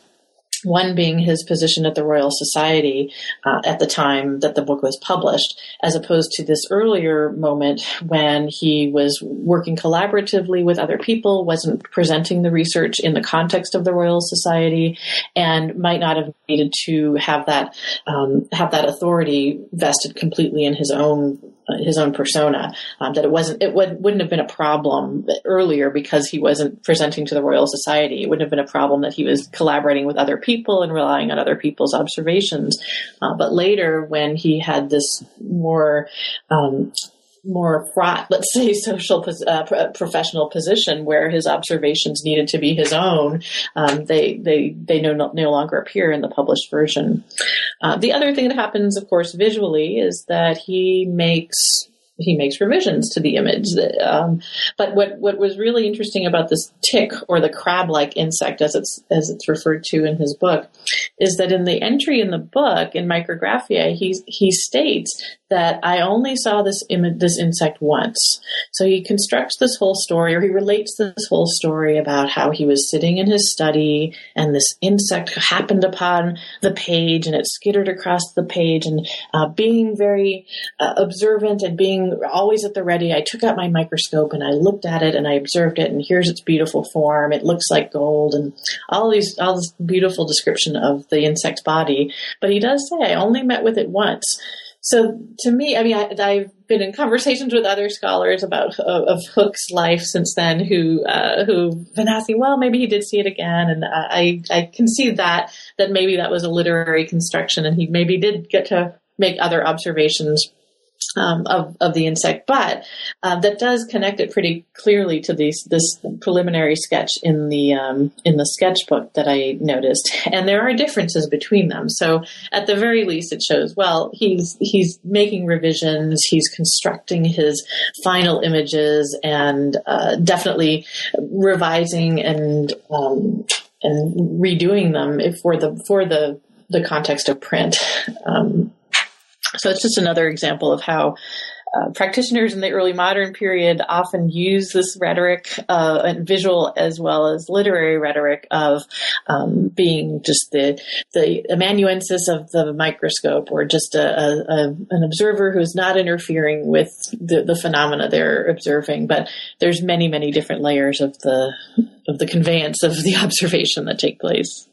One being his position at the Royal Society uh, at the time that the book was published, as opposed to this earlier moment when he was working collaboratively with other people, wasn't presenting the research in the context of the Royal Society, and might not have needed to have that um, have that authority vested completely in his own his own persona. Um, that it wasn't, it would, wouldn't have been a problem earlier because he wasn't presenting to the Royal Society. It wouldn't have been a problem that he was collaborating with other people and relying on other people's observations. Uh, but later, when he had this more um, more fraught, let's say, social uh, professional position where his observations needed to be his own, um, they they they no no longer appear in the published version. Uh, the other thing that happens, of course, visually is that he makes he makes revisions to the image. Um, but what what was really interesting about this tick or the crab-like insect, as it's as it's referred to in his book, is that in the entry in the book in Micrographia, he he states that I only saw this Im- this insect once. So he constructs this whole story, or he relates this whole story about how he was sitting in his study and this insect happened upon the page and it skittered across the page and uh, being very uh, observant and being always at the ready, I took out my microscope and I looked at it and I observed it and here's its beautiful form. It looks like gold and all these all this beautiful description of the insect body. But he does say I only met with it once. so to me, I mean, I, have been in conversations with other scholars about uh, of Hooke's life since then, who uh, who've been asking, well, maybe he did see it again, and I I can see that that maybe that was a literary construction, and he maybe did get to make other observations um, of, of the insect, but uh, that does connect it pretty clearly to these, this preliminary sketch in the um, in the sketchbook that I noticed, and there are differences between them. So at the very least, it shows well he's he's making revisions, he's constructing his final images, and uh, definitely revising and um, and redoing them for the for the the context of print. Um, so it's just another example of how uh, practitioners in the early modern period often use this rhetoric, uh, and visual as well as literary rhetoric of um, being just the the amanuensis of the microscope, or just a, a, a, an observer who's not interfering with the, the phenomena they're observing. But there's many many different layers of the of the conveyance of the observation that take place.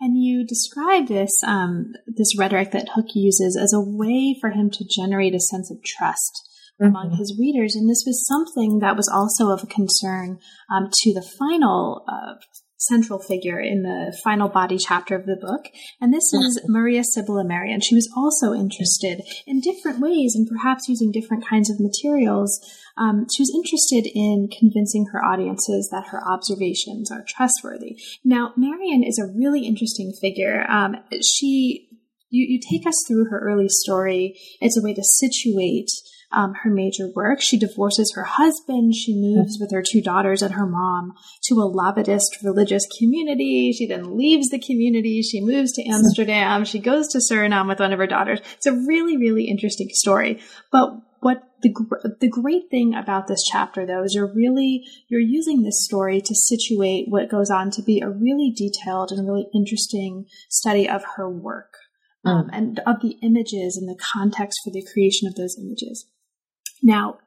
And you describe this um, this rhetoric that Hooke uses as a way for him to generate a sense of trust mm-hmm. among his readers, and this was something that was also of a concern um, to the final uh, central figure in the final body chapter of the book. And this is Maria Sibylla Merian. She was also interested in different ways and perhaps using different kinds of materials. Um, she was interested in convincing her audiences that her observations are trustworthy. Now, Merian is a really interesting figure. Um, she, you, you take us through her early story. It's a way to situate um, her major work. She divorces her husband. She moves with her two daughters and her mom to a Labadist religious community. She then leaves the community. She moves to Amsterdam. She goes to Suriname with one of her daughters. It's a really, really interesting story. But what the the great thing about this chapter though is you're really you're using this story to situate what goes on to be a really detailed and really interesting study of her work um, and of the images and the context for the creation of those images. Now,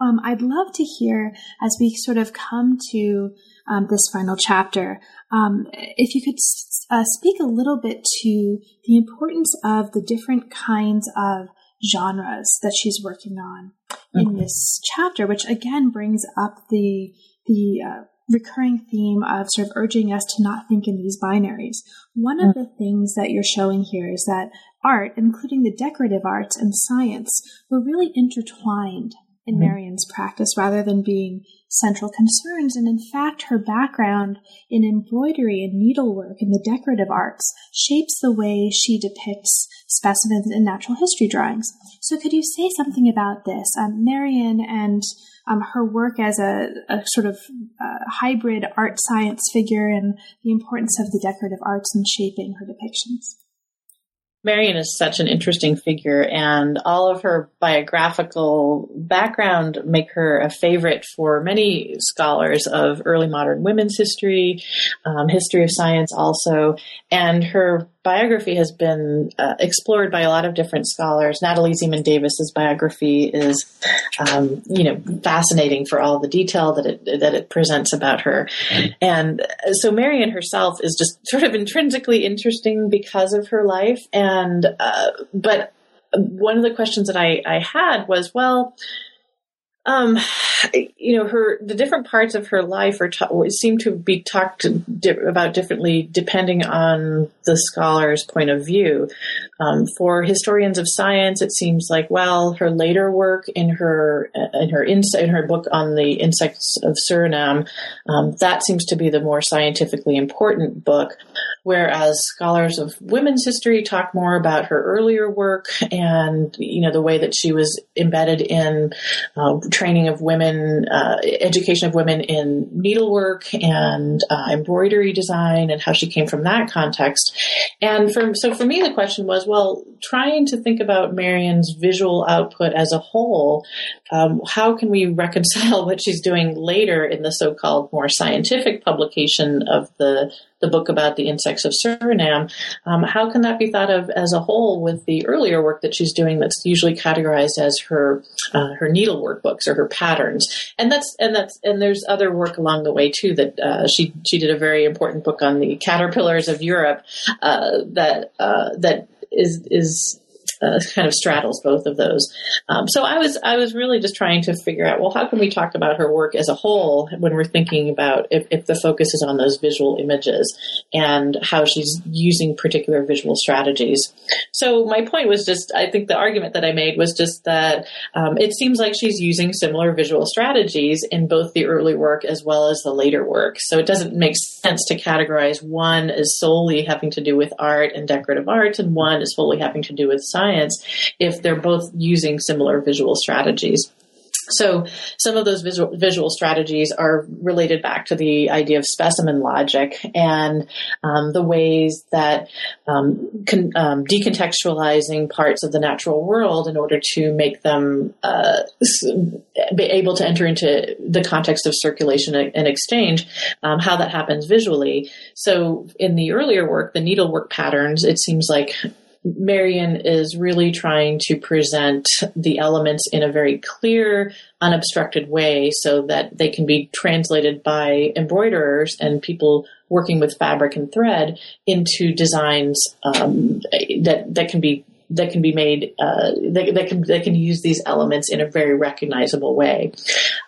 um, I'd love to hear as we sort of come to um, this final chapter, um, if you could uh, speak a little bit to the importance of the different kinds of genres that she's working on in this chapter, which again brings up the the uh, recurring theme of sort of urging us to not think in these binaries. One of mm. the things that you're showing here is that art, including the decorative arts and science, were really intertwined in mm-hmm. Merian's practice rather than being central concerns. And in fact, her background in embroidery and needlework and the decorative arts shapes the way she depicts specimens in natural history drawings. So could you say something about this? Um, Merian and um, her work as a, a sort of uh, hybrid art science figure and the importance of the decorative arts in shaping her depictions. Merian is such an interesting figure, and all of her biographical background make her a favorite for many scholars of early modern women's history, um, history of science, also. And her biography has been uh, explored by a lot of different scholars. Natalie Zemon Davis's biography is, um, you know, fascinating for all the detail that it that it presents about her, and so Merian herself is just sort of intrinsically interesting because of her life, and uh, but one of the questions that I, I had was, well, um, you know, her the different parts of her life are seem to be talked di- about differently depending on the scholar's point of view. Um, for historians of science, it seems like well, her later work in her in her in, in her book on the insects of Suriname, um, that seems to be the more scientifically important book. Whereas scholars of women's history talk more about her earlier work and you know the way that she was embedded in uh, training of women, uh, education of women in needlework and uh, embroidery design, and how she came from that context. And from so for me, the question was, well, trying to think about Merian's visual output as a whole, um, how can we reconcile what she's doing later in the so-called more scientific publication of the the book about the insects of Suriname, um, how can that be thought of as a whole with the earlier work that she's doing that's usually categorized as her uh, her needlework books or her patterns? And that's and that's and there's other work along the way too that uh, she she did a very important book on the caterpillars of Europe uh, that uh, that is is uh, kind of straddles both of those. Um, so I was I was really just trying to figure out well how can we talk about her work as a whole when we're thinking about if, if the focus is on those visual images and how she's using particular visual strategies. So my point was just I think the argument that I made was just that um, it seems like she's using similar visual strategies in both the early work as well as the later work. So it doesn't make sense to categorize one as solely having to do with art and decorative arts and one is solely having to do with science if they're both using similar visual strategies. So some of those visual, visual strategies are related back to the idea of specimen logic and um, the ways that um, con, um, decontextualizing parts of the natural world in order to make them uh, be able to enter into the context of circulation and exchange, um, how that happens visually. So in the earlier work, the needlework patterns, it seems like Merian is really trying to present the elements in a very clear, unobstructed way so that they can be translated by embroiderers and people working with fabric and thread into designs um, that, that can be that can be made uh, that, that, can that can use these elements in a very recognizable way.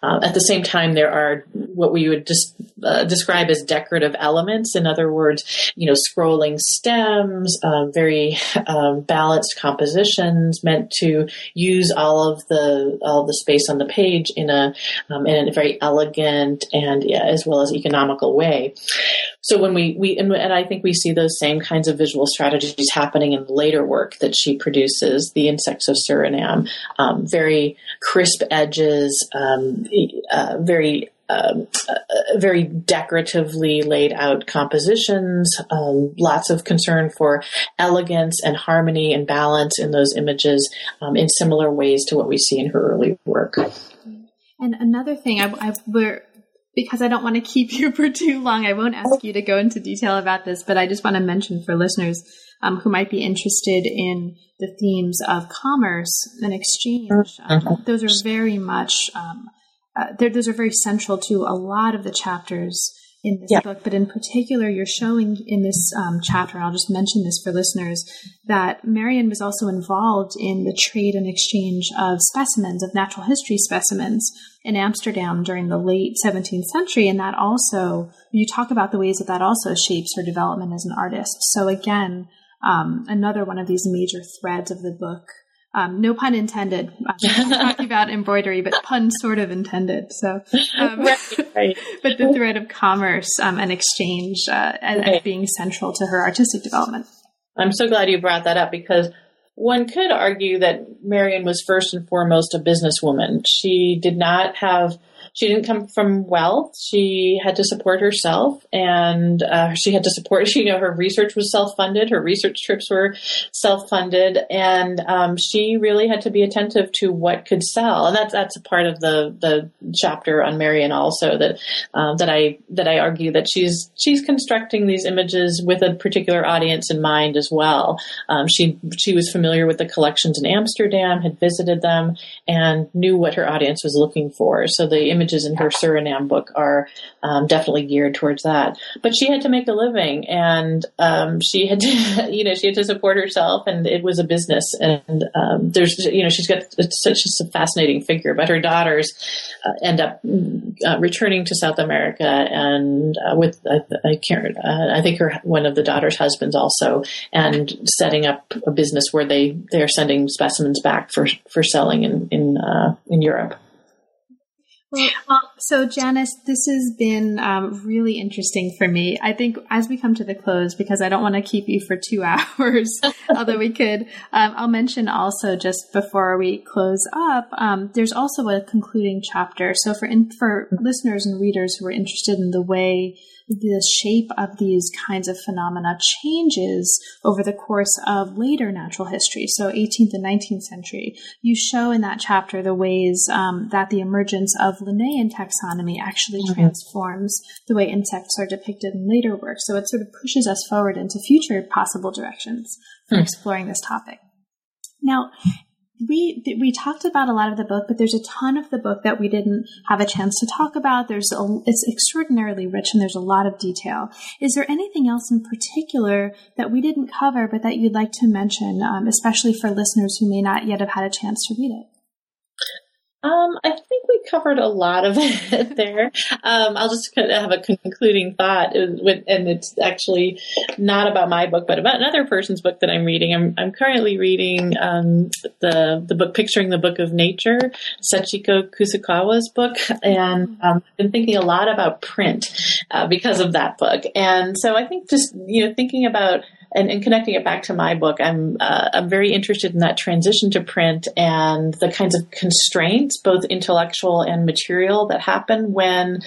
Uh, at the same time, there are what we would just uh, describe as decorative elements. In other words, you know, scrolling stems, uh, very um, balanced compositions meant to use all of the all of the space on the page in a um, in a very elegant and yeah, as well as economical way. So when we we and, and I think we see those same kinds of visual strategies happening in later work that she produces, the insects of Suriname, um, very crisp edges, um, uh, very um, uh, very decoratively laid out compositions, um, lots of concern for elegance and harmony and balance in those images um, in similar ways to what we see in her early work. And another thing, I, I, we're because I don't want to keep you for too long, I won't ask you to go into detail about this, but I just want to mention for listeners um, who might be interested in the themes of commerce and exchange, um, mm-hmm. those are very much, um, uh, those are very central to a lot of the chapters in this yeah. book, but in particular, you're showing in this um, chapter, I'll just mention this for listeners, that Merian was also involved in the trade and exchange of specimens, of natural history specimens in Amsterdam during the late 17th century. And that also, you talk about the ways that that also shapes her development as an artist. So again, um, another one of these major threads of the book um, no pun intended. I'm talking about embroidery, but pun sort of intended. So, um, right, right. but the thread of commerce um, and exchange uh, as, being central to her artistic development. I'm so glad you brought that up because one could argue that Merian was first and foremost a businesswoman. She did not have she didn't come from wealth. She had to support herself, and uh, she had to support. She, You know, her research was self-funded. Her research trips were self-funded, and um, she really had to be attentive to what could sell. And that's that's a part of the the chapter on Merian also that uh, that I that I argue that she's she's constructing these images with a particular audience in mind as well. Um, she she was familiar with the collections in Amsterdam, had visited them, and knew what her audience was looking for. So the images in her Suriname book are um, definitely geared towards that. But she had to make a living, and um, she had to, you know, she had to support herself, and it was a business. And um, there's, you know, she's got such a fascinating figure. But her daughters uh, end up uh, returning to South America, and uh, with I, I can't, uh, I think her one of the daughters' husbands also, and setting up a business where they they are sending specimens back for for selling in in uh, in Europe. Well, so Janice, this has been um, really interesting for me. I think as we come to the close, because I don't want to keep you for two hours, although we could, um, I'll mention also just before we close up, um, there's also a concluding chapter. So for in, for listeners and readers who are interested in the way the shape of these kinds of phenomena changes over the course of later natural history, so 18th and 19th century. You show in that chapter the ways um, that the emergence of Linnaean taxonomy actually mm-hmm. transforms the way insects are depicted in later work. So it sort of pushes us forward into future possible directions for mm. exploring this topic. Now, we we talked about a lot of the book, but there's a ton of the book that we didn't have a chance to talk about. There's a, it's extraordinarily rich and there's a lot of detail. Is there anything else in particular that we didn't cover, but that you'd like to mention, um, especially for listeners who may not yet have had a chance to read it? Um, I think we covered a lot of it there. Um, I'll just kind of have a concluding thought, and it's actually not about my book, but about another person's book that I'm reading. I'm, I'm currently reading um, the the book "Picturing the Book of Nature," Sachiko Kusukawa's book, and um, I've been thinking a lot about print uh, because of that book. And so I think just you know thinking about and, and connecting it back to my book, I'm uh, I'm very interested in that transition to print and the kinds of constraints, both intellectual and material, that happen when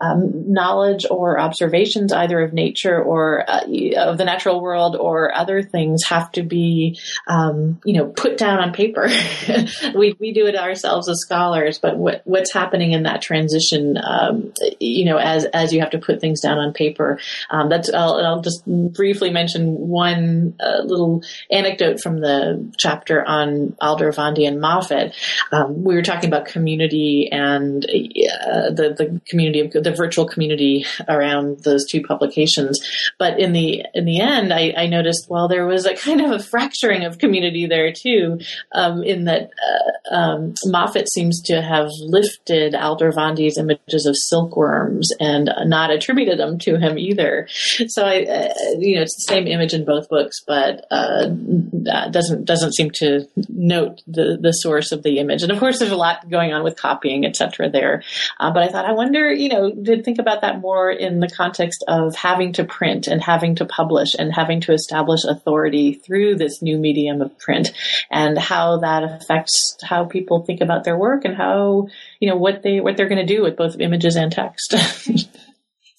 um, knowledge or observations, either of nature or uh, of the natural world or other things, have to be um, you know put down on paper. we we do it ourselves as scholars, but what what's happening in that transition, um, you know, as as you have to put things down on paper. Um, that's I'll, I'll just briefly mention one uh, little anecdote from the chapter on Alder Aldrovandi and Moffat. Um, we were talking about community and uh, the the community of the virtual community around those two publications. But in the in the end, I, I noticed well there was a kind of a fracturing of community there too. Um, in that uh, um, Moffat seems to have lifted Alder Aldrovandi's images of silkworms and not attributed them to him either. So I, uh, you know, it's the same image in both books, but uh, doesn't doesn't seem to note the the source of the image. And of course, there's a lot going on with copying, etc. There, uh, but I thought I wonder, you know, did think about that more in the context of having to print and having to publish and having to establish authority through this new medium of print, and how that affects how people think about their work and how you know what they what they're going to do with both images and text.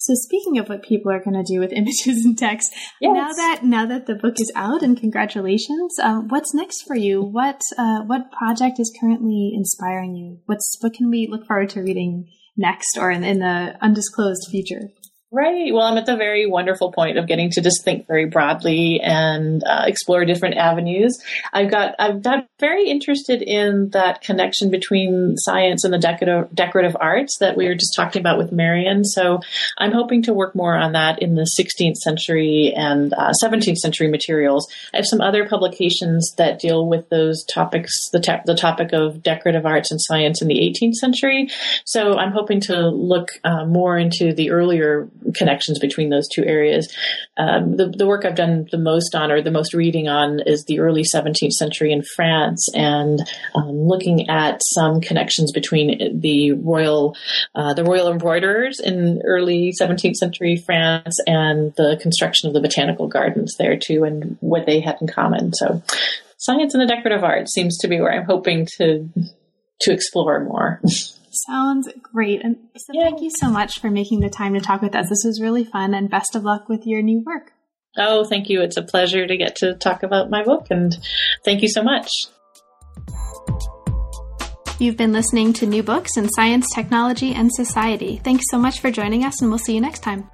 So speaking of what people are going to do with images and text, yes. now that now that the book is out, and congratulations, um, what's next for you? What uh, what project is currently inspiring you? What's what can we look forward to reading next, or in, in the undisclosed future? Right. Well, I'm at the very wonderful point of getting to just think very broadly and uh, explore different avenues. I've got I've got very interested in that connection between science and the decorative decorative arts that we were just talking about with Merian. So I'm hoping to work more on that in the 16th century and uh, 17th century materials. I have some other publications that deal with those topics, the te- the topic of decorative arts and science in the 18th century. So I'm hoping to look uh, more into the earlier connections between those two areas. Um, the, the work I've done the most on, or the most reading on, is the early 17th century in France, and um, looking at some connections between the royal, uh, the royal embroiderers in early 17th century France and the construction of the botanical gardens there too, and what they had in common. So, science and the decorative arts seems to be where I'm hoping to to explore more. Sounds great. And so yeah. thank you so much for making the time to talk with us. This was really fun and best of luck with your new work. Oh, thank you. It's a pleasure to get to talk about my book and thank you so much. You've been listening to New Books in Science, Technology, and Society. Thanks so much for joining us, and we'll see you next time.